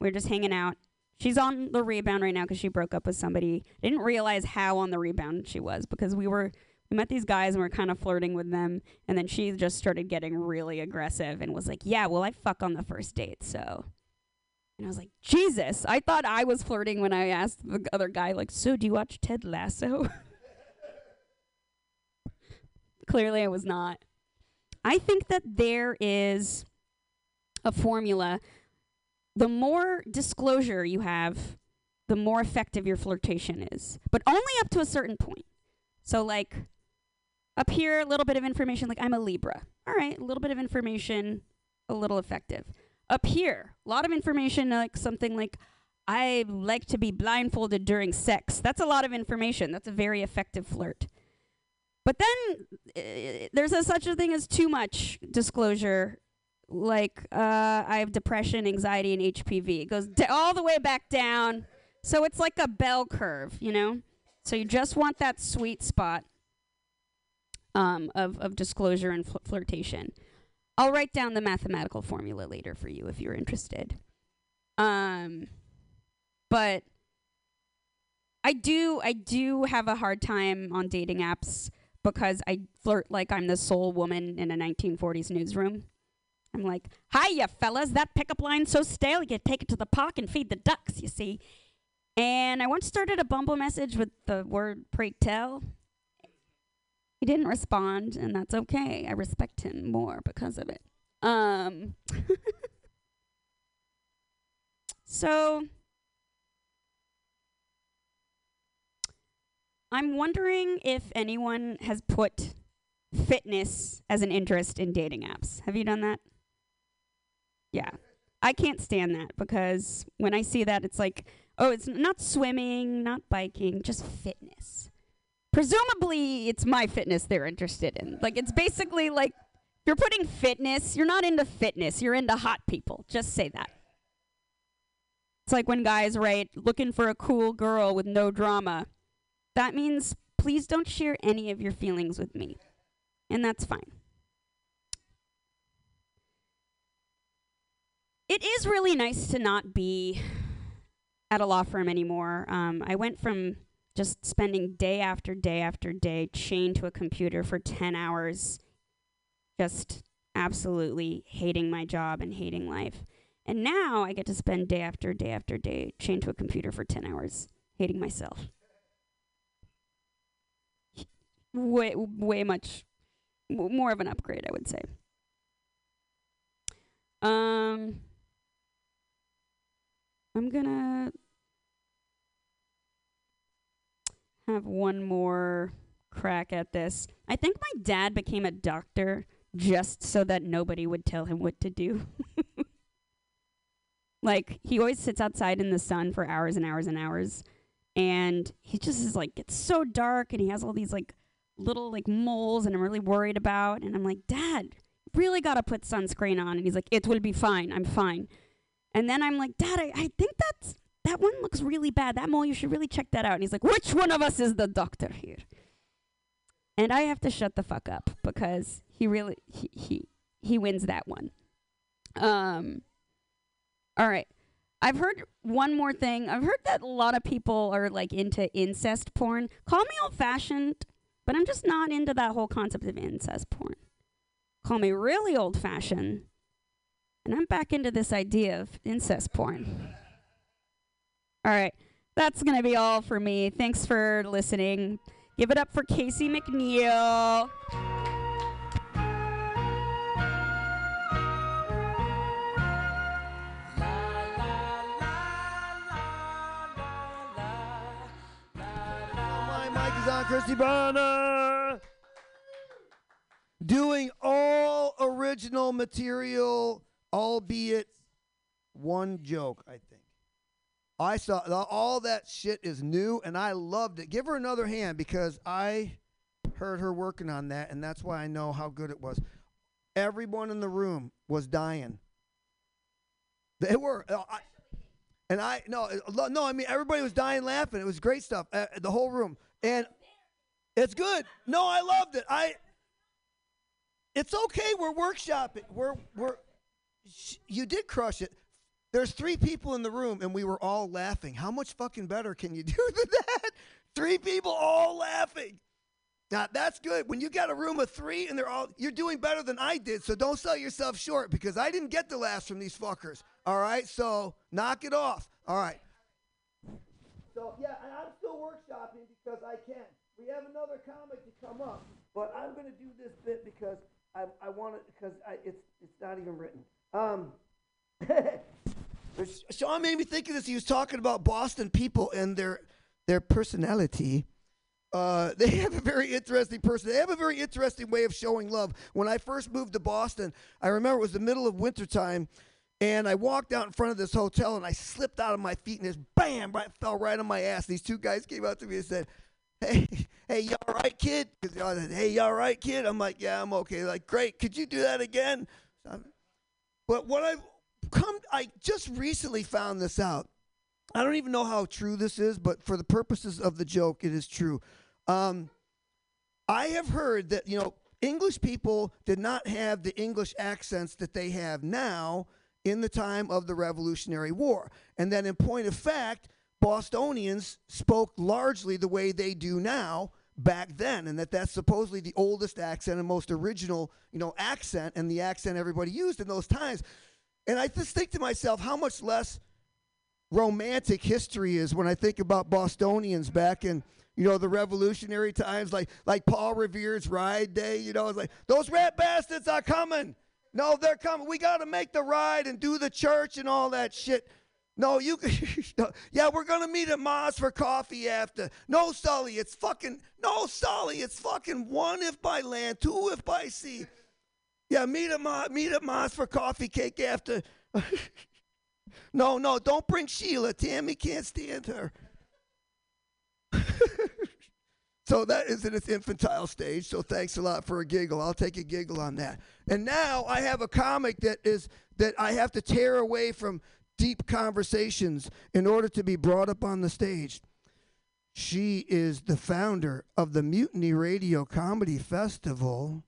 We were just hanging out. She's on the rebound right now because she broke up with somebody. I didn't realize how on the rebound she was because we were we met these guys and we are kind of flirting with them, and then she just started getting really aggressive and was like, "Yeah, well, I fuck on the first date, so." And I was like, Jesus, I thought I was flirting when I asked the other guy, like, so do you watch Ted Lasso? Clearly, I was not. I think that there is a formula. The more disclosure you have, the more effective your flirtation is, but only up to a certain point. So, like, up here, a little bit of information, like, I'm a Libra. All right, a little bit of information, a little effective. Up here, a lot of information, like something like, I like to be blindfolded during sex. That's a lot of information. That's a very effective flirt. But then uh, there's a, such a thing as too much disclosure. Like uh, I have depression, anxiety, and HPV. It goes d- all the way back down. So it's like a bell curve, you know. So you just want that sweet spot um, of of disclosure and fl- flirtation. I'll write down the mathematical formula later for you if you're interested. Um, but I do I do have a hard time on dating apps because I flirt like I'm the sole woman in a 1940s newsroom. I'm like, hi, "Hiya, fellas! That pickup line's so stale. You take it to the park and feed the ducks. You see." And I once started a Bumble message with the word "pray tell." He didn't respond, and that's okay. I respect him more because of it. Um. so. I'm wondering if anyone has put fitness as an interest in dating apps. Have you done that? Yeah. I can't stand that because when I see that, it's like, oh, it's not swimming, not biking, just fitness. Presumably, it's my fitness they're interested in. Like, it's basically like you're putting fitness, you're not into fitness, you're into hot people. Just say that. It's like when guys write, looking for a cool girl with no drama. That means please don't share any of your feelings with me. And that's fine. It is really nice to not be at a law firm anymore. Um, I went from just spending day after day after day chained to a computer for 10 hours, just absolutely hating my job and hating life. And now I get to spend day after day after day chained to a computer for 10 hours, hating myself way way much more of an upgrade, I would say. Um, I'm gonna have one more crack at this. I think my dad became a doctor just so that nobody would tell him what to do. like he always sits outside in the sun for hours and hours and hours and he just is like it's so dark and he has all these like little like moles and I'm really worried about and I'm like dad really got to put sunscreen on and he's like it will be fine I'm fine and then I'm like dad I, I think that's that one looks really bad that mole you should really check that out and he's like which one of us is the doctor here and I have to shut the fuck up because he really he he, he wins that one um all right I've heard one more thing. I've heard that a lot of people are like into incest porn. Call me old fashioned, but I'm just not into that whole concept of incest porn. Call me really old fashioned, and I'm back into this idea of incest porn. All right, that's going to be all for me. Thanks for listening. Give it up for Casey McNeil. Christy Bonner. Doing all original material, albeit one joke, I think. I saw all that shit is new, and I loved it. Give her another hand because I heard her working on that, and that's why I know how good it was. Everyone in the room was dying. They were. uh, I, and I no uh, no I mean everybody was dying laughing. It was great stuff. Uh, the whole room and it's good. No, I loved it. I. It's okay. We're workshopping. We're we're. You did crush it. There's three people in the room and we were all laughing. How much fucking better can you do than that? Three people all laughing. Now that's good. When you got a room of three and they're all, you're doing better than I did. So don't sell yourself short because I didn't get the laughs from these fuckers. All right, so knock it off. All right. So yeah, I'm still workshopping because I can. We have another comic to come up, but I'm going to do this bit because I I want it because I, it's it's not even written. Um. Sean made me think of this. He was talking about Boston people and their their personality. Uh, they have a very interesting person. They have a very interesting way of showing love. When I first moved to Boston, I remember it was the middle of wintertime, and I walked out in front of this hotel and I slipped out of my feet and just bam, right, fell right on my ass. These two guys came up to me and said, Hey, hey, you all right, kid? 'Cause they all said, hey, you all right, kid? I'm like, yeah, I'm okay. They're like, great. Could you do that again? But what I've come, I just recently found this out. I don't even know how true this is, but for the purposes of the joke, it is true. Um, I have heard that, you know, English people did not have the English accents that they have now in the time of the Revolutionary War. And then, in point of fact, Bostonians spoke largely the way they do now back then, and that that's supposedly the oldest accent and most original, you know, accent and the accent everybody used in those times. And I just think to myself, how much less romantic history is when I think about Bostonians back in you know the revolutionary times, like like Paul Revere's Ride Day. You know, it's like those rat bastards are coming. No, they're coming. We got to make the ride and do the church and all that shit. No, you. yeah, we're gonna meet at Mars for coffee after. No, Sully, it's fucking. No, Sully, it's fucking one if by land, two if by sea. Yeah, meet at Mars, meet at Mars for coffee cake after. no, no, don't bring Sheila. Tammy can't stand her. so that is in its infantile stage. So thanks a lot for a giggle. I'll take a giggle on that. And now I have a comic that is that I have to tear away from deep conversations in order to be brought up on the stage. She is the founder of the Mutiny Radio Comedy Festival.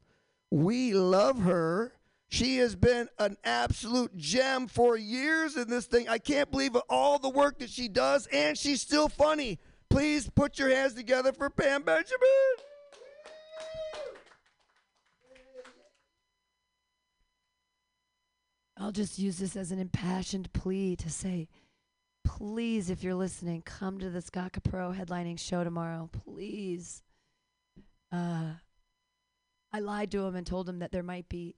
We love her. She has been an absolute gem for years in this thing. I can't believe all the work that she does, and she's still funny. Please put your hands together for Pam Benjamin. I'll just use this as an impassioned plea to say, please, if you're listening, come to the Scott Capurro headlining show tomorrow. Please. Uh, I lied to him and told him that there might be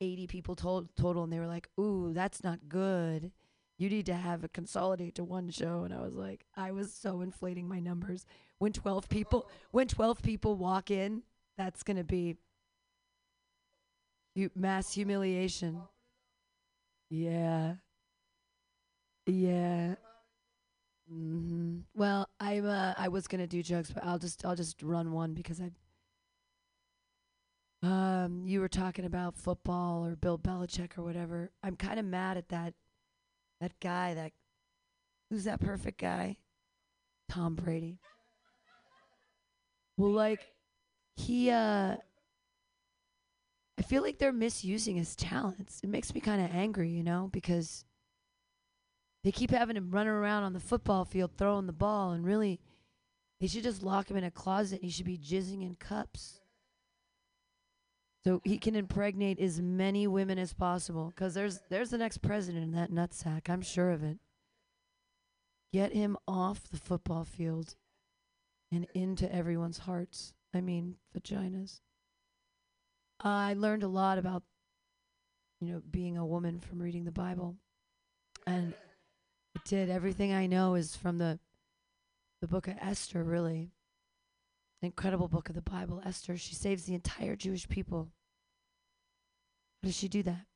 80 people told, total, and they were like, "Ooh, that's not good. You need to have it consolidate to one show." And I was like, I was so inflating my numbers. When 12 people, when 12 people walk in, that's gonna be hu- mass humiliation. Yeah. Yeah. hmm Well, I'm uh, I was gonna do jokes, but I'll just I'll just run one because I. Um, you were talking about football or Bill Belichick or whatever. I'm kind of mad at that. That guy. That who's that perfect guy? Tom Brady. Well, like he. uh I feel like they're misusing his talents. It makes me kind of angry, you know, because they keep having him running around on the football field throwing the ball, and really, they should just lock him in a closet. and He should be jizzing in cups, so he can impregnate as many women as possible. Because there's there's the next president in that nutsack. I'm sure of it. Get him off the football field and into everyone's hearts. I mean, vaginas. I learned a lot about, you know, being a woman from reading the Bible, and it did. Everything I know is from the, the book of Esther. Really, incredible book of the Bible. Esther. She saves the entire Jewish people. How does she do that?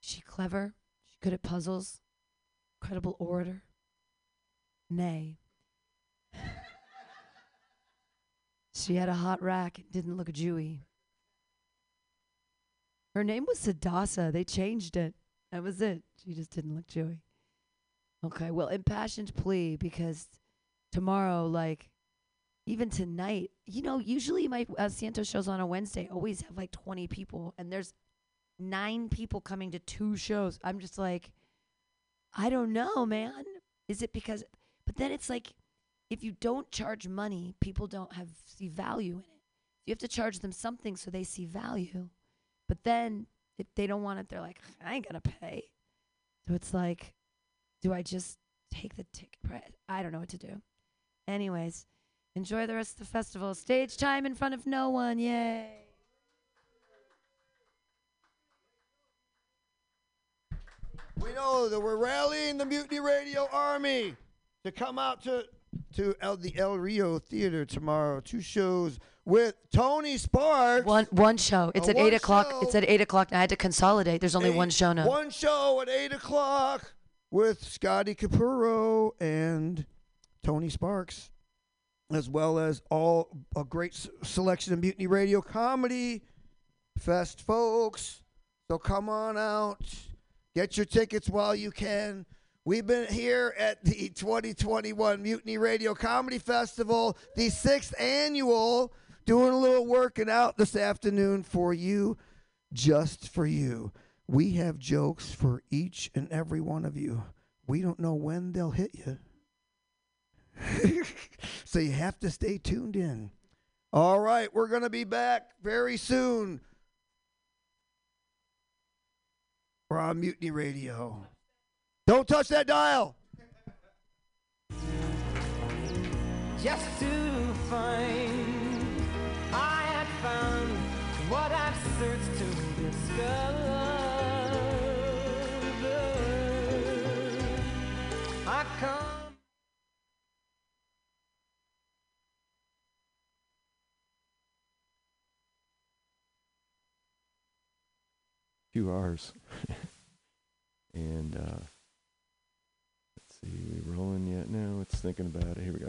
She clever. She good at puzzles. Incredible orator. Nay. she had a hot rack. Didn't look Jewy. Her name was Sadasa. They changed it. That was it. She just didn't look Jewy. Okay, well, impassioned plea because tomorrow, like, even tonight, you know, usually my uh, shows on a Wednesday always have like 20 people, and there's nine people coming to two shows. I'm just like, I don't know, man. Is it because, but then it's like, if you don't charge money, people don't have see value in it. You have to charge them something so they see value. But then if they don't want it, they're like, I ain't gonna pay. So it's like, do I just take the ticket price? I don't know what to do. Anyways, enjoy the rest of the festival. Stage time in front of no one. Yay. We know that we're rallying the Mutiny Radio Army to come out to to El, the El Rio Theater tomorrow. Two shows with Tony Sparks. One one show. It's at one eight o'clock. show. It's at eight o'clock. I had to consolidate. There's only Eight- one show now. One show at eight o'clock with Scotty Capurro and Tony Sparks, as well as all a great s- selection of Mutiny Radio comedy fest folks. So come on out, get your tickets while you can. We've been here at the 2021 Mutiny Radio Comedy Festival, the sixth annual, doing a little working out this afternoon for you, just for you. We have jokes for each and every one of you. We don't know when they'll hit you. so you have to stay tuned in. All right, we're going to be back very soon. We're on Mutiny Radio. Don't touch that dial. just to find I had found what I've searched to discover. I come. few hours. and uh, let's see, we rolling yet? No, it's thinking about it. Here we go.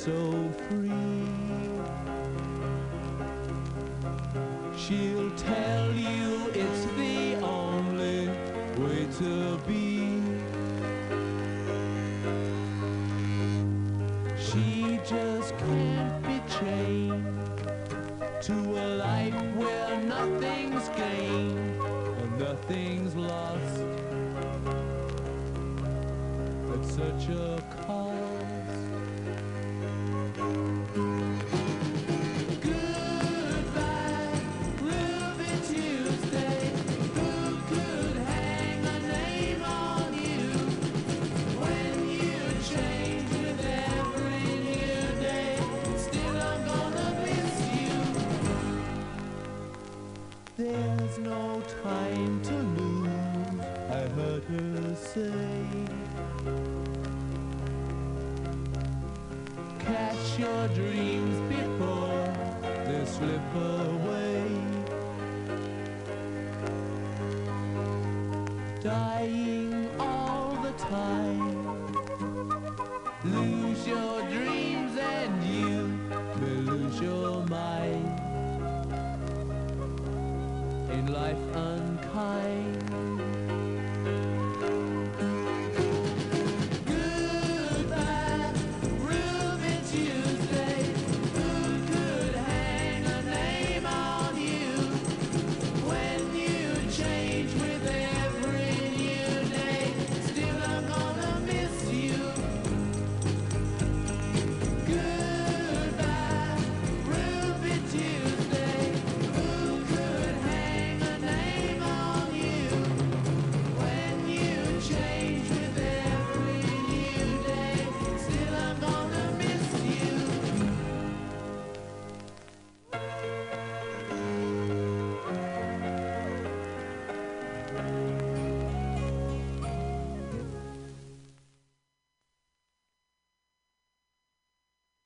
So free.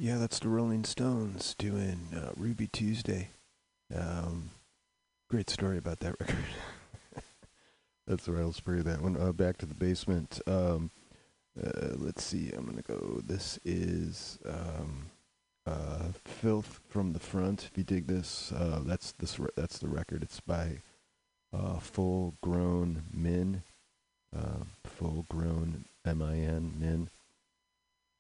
Yeah, that's the Rolling Stones doing uh, Ruby Tuesday. Um, great story about that record. that's where I'll spray that one. Uh, back to the basement. Um, uh, let's see. I'm gonna go. This is um, uh, "Filth from the Front." If you dig this, uh, that's this. Re- that's the record. It's by uh, Full Grown Men. Uh, full Grown M-I-N Men.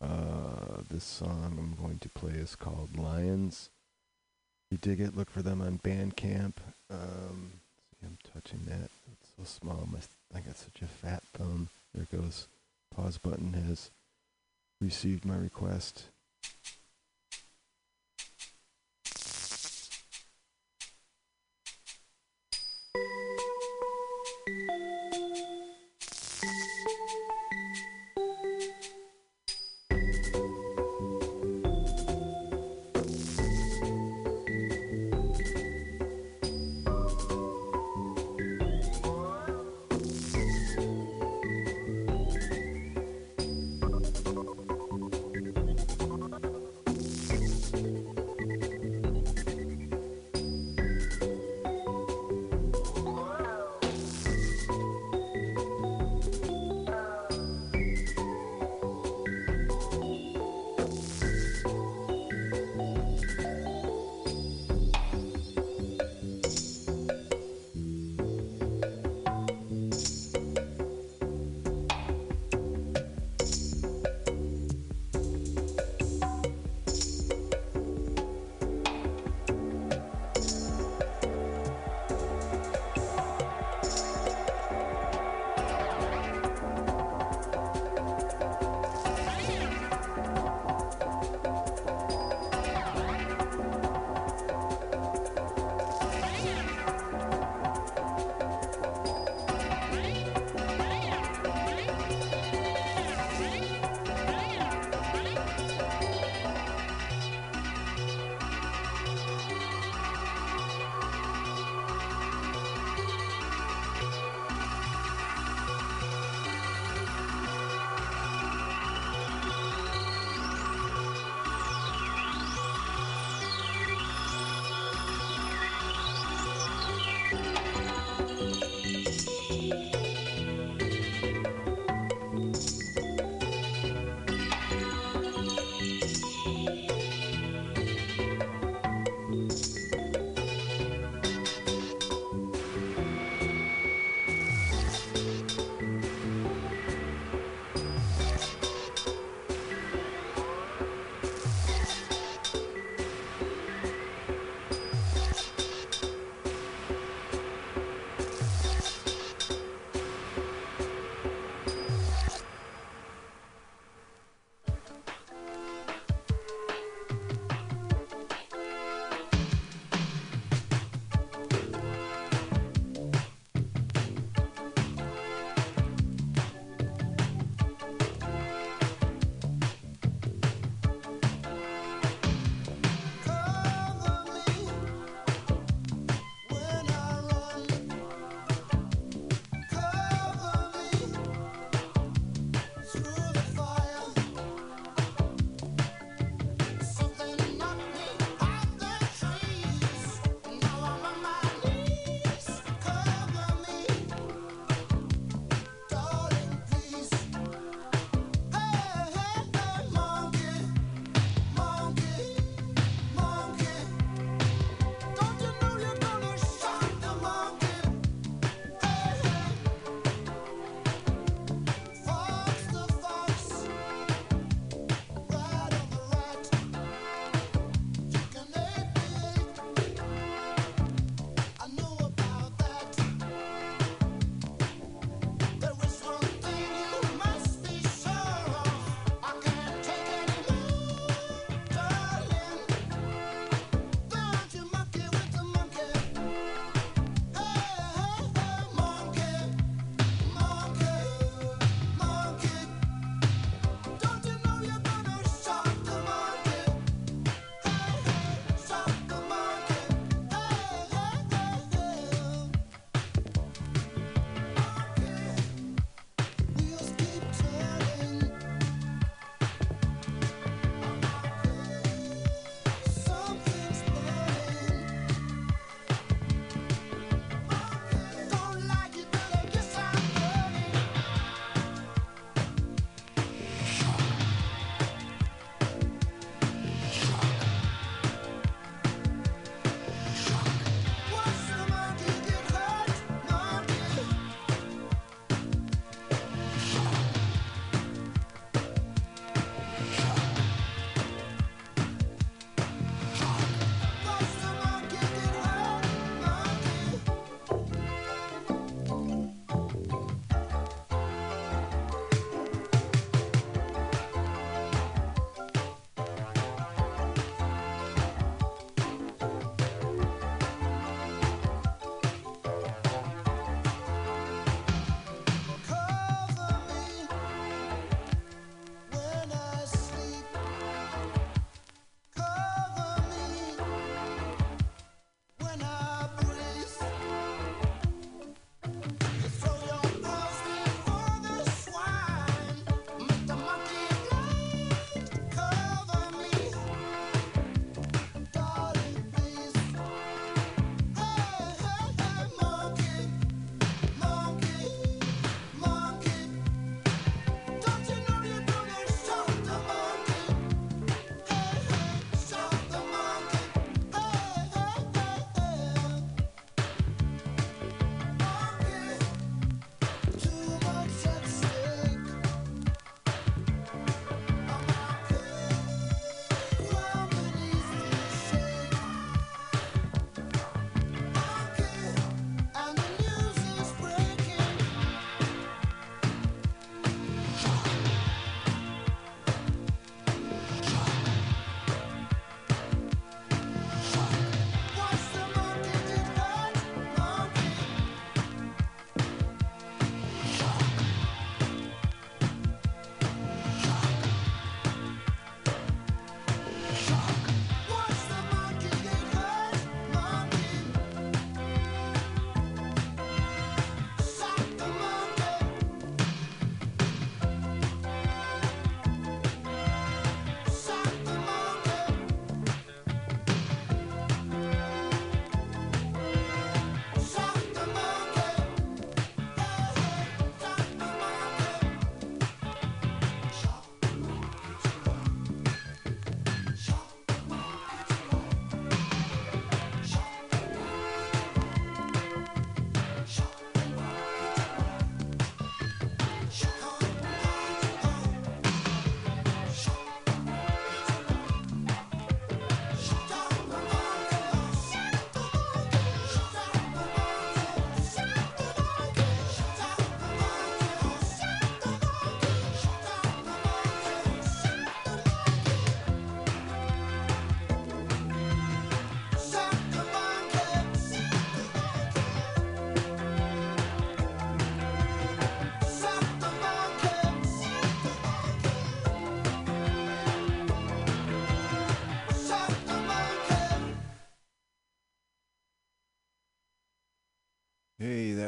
Uh, this song I'm going to play is called Lions. If you dig it, look for them on Bandcamp. Um, see, I'm touching that. It's so small. My, I got such a fat thumb. There it goes. Pause button has received my request.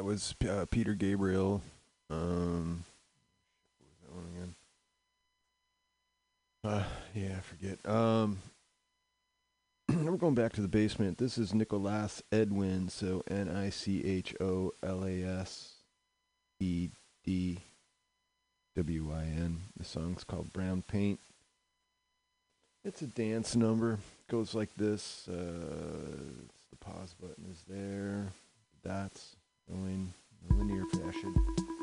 Was uh, Peter Gabriel. Um, that one again? Uh, yeah, I forget. Um, we're going back to the basement. This is Nicholas Edwin, so N I C H O L A S E D W I N. The song's called Brown Paint. It's a dance number. It Goes like this. Uh, the pause button is there. Dots going in a linear fashion.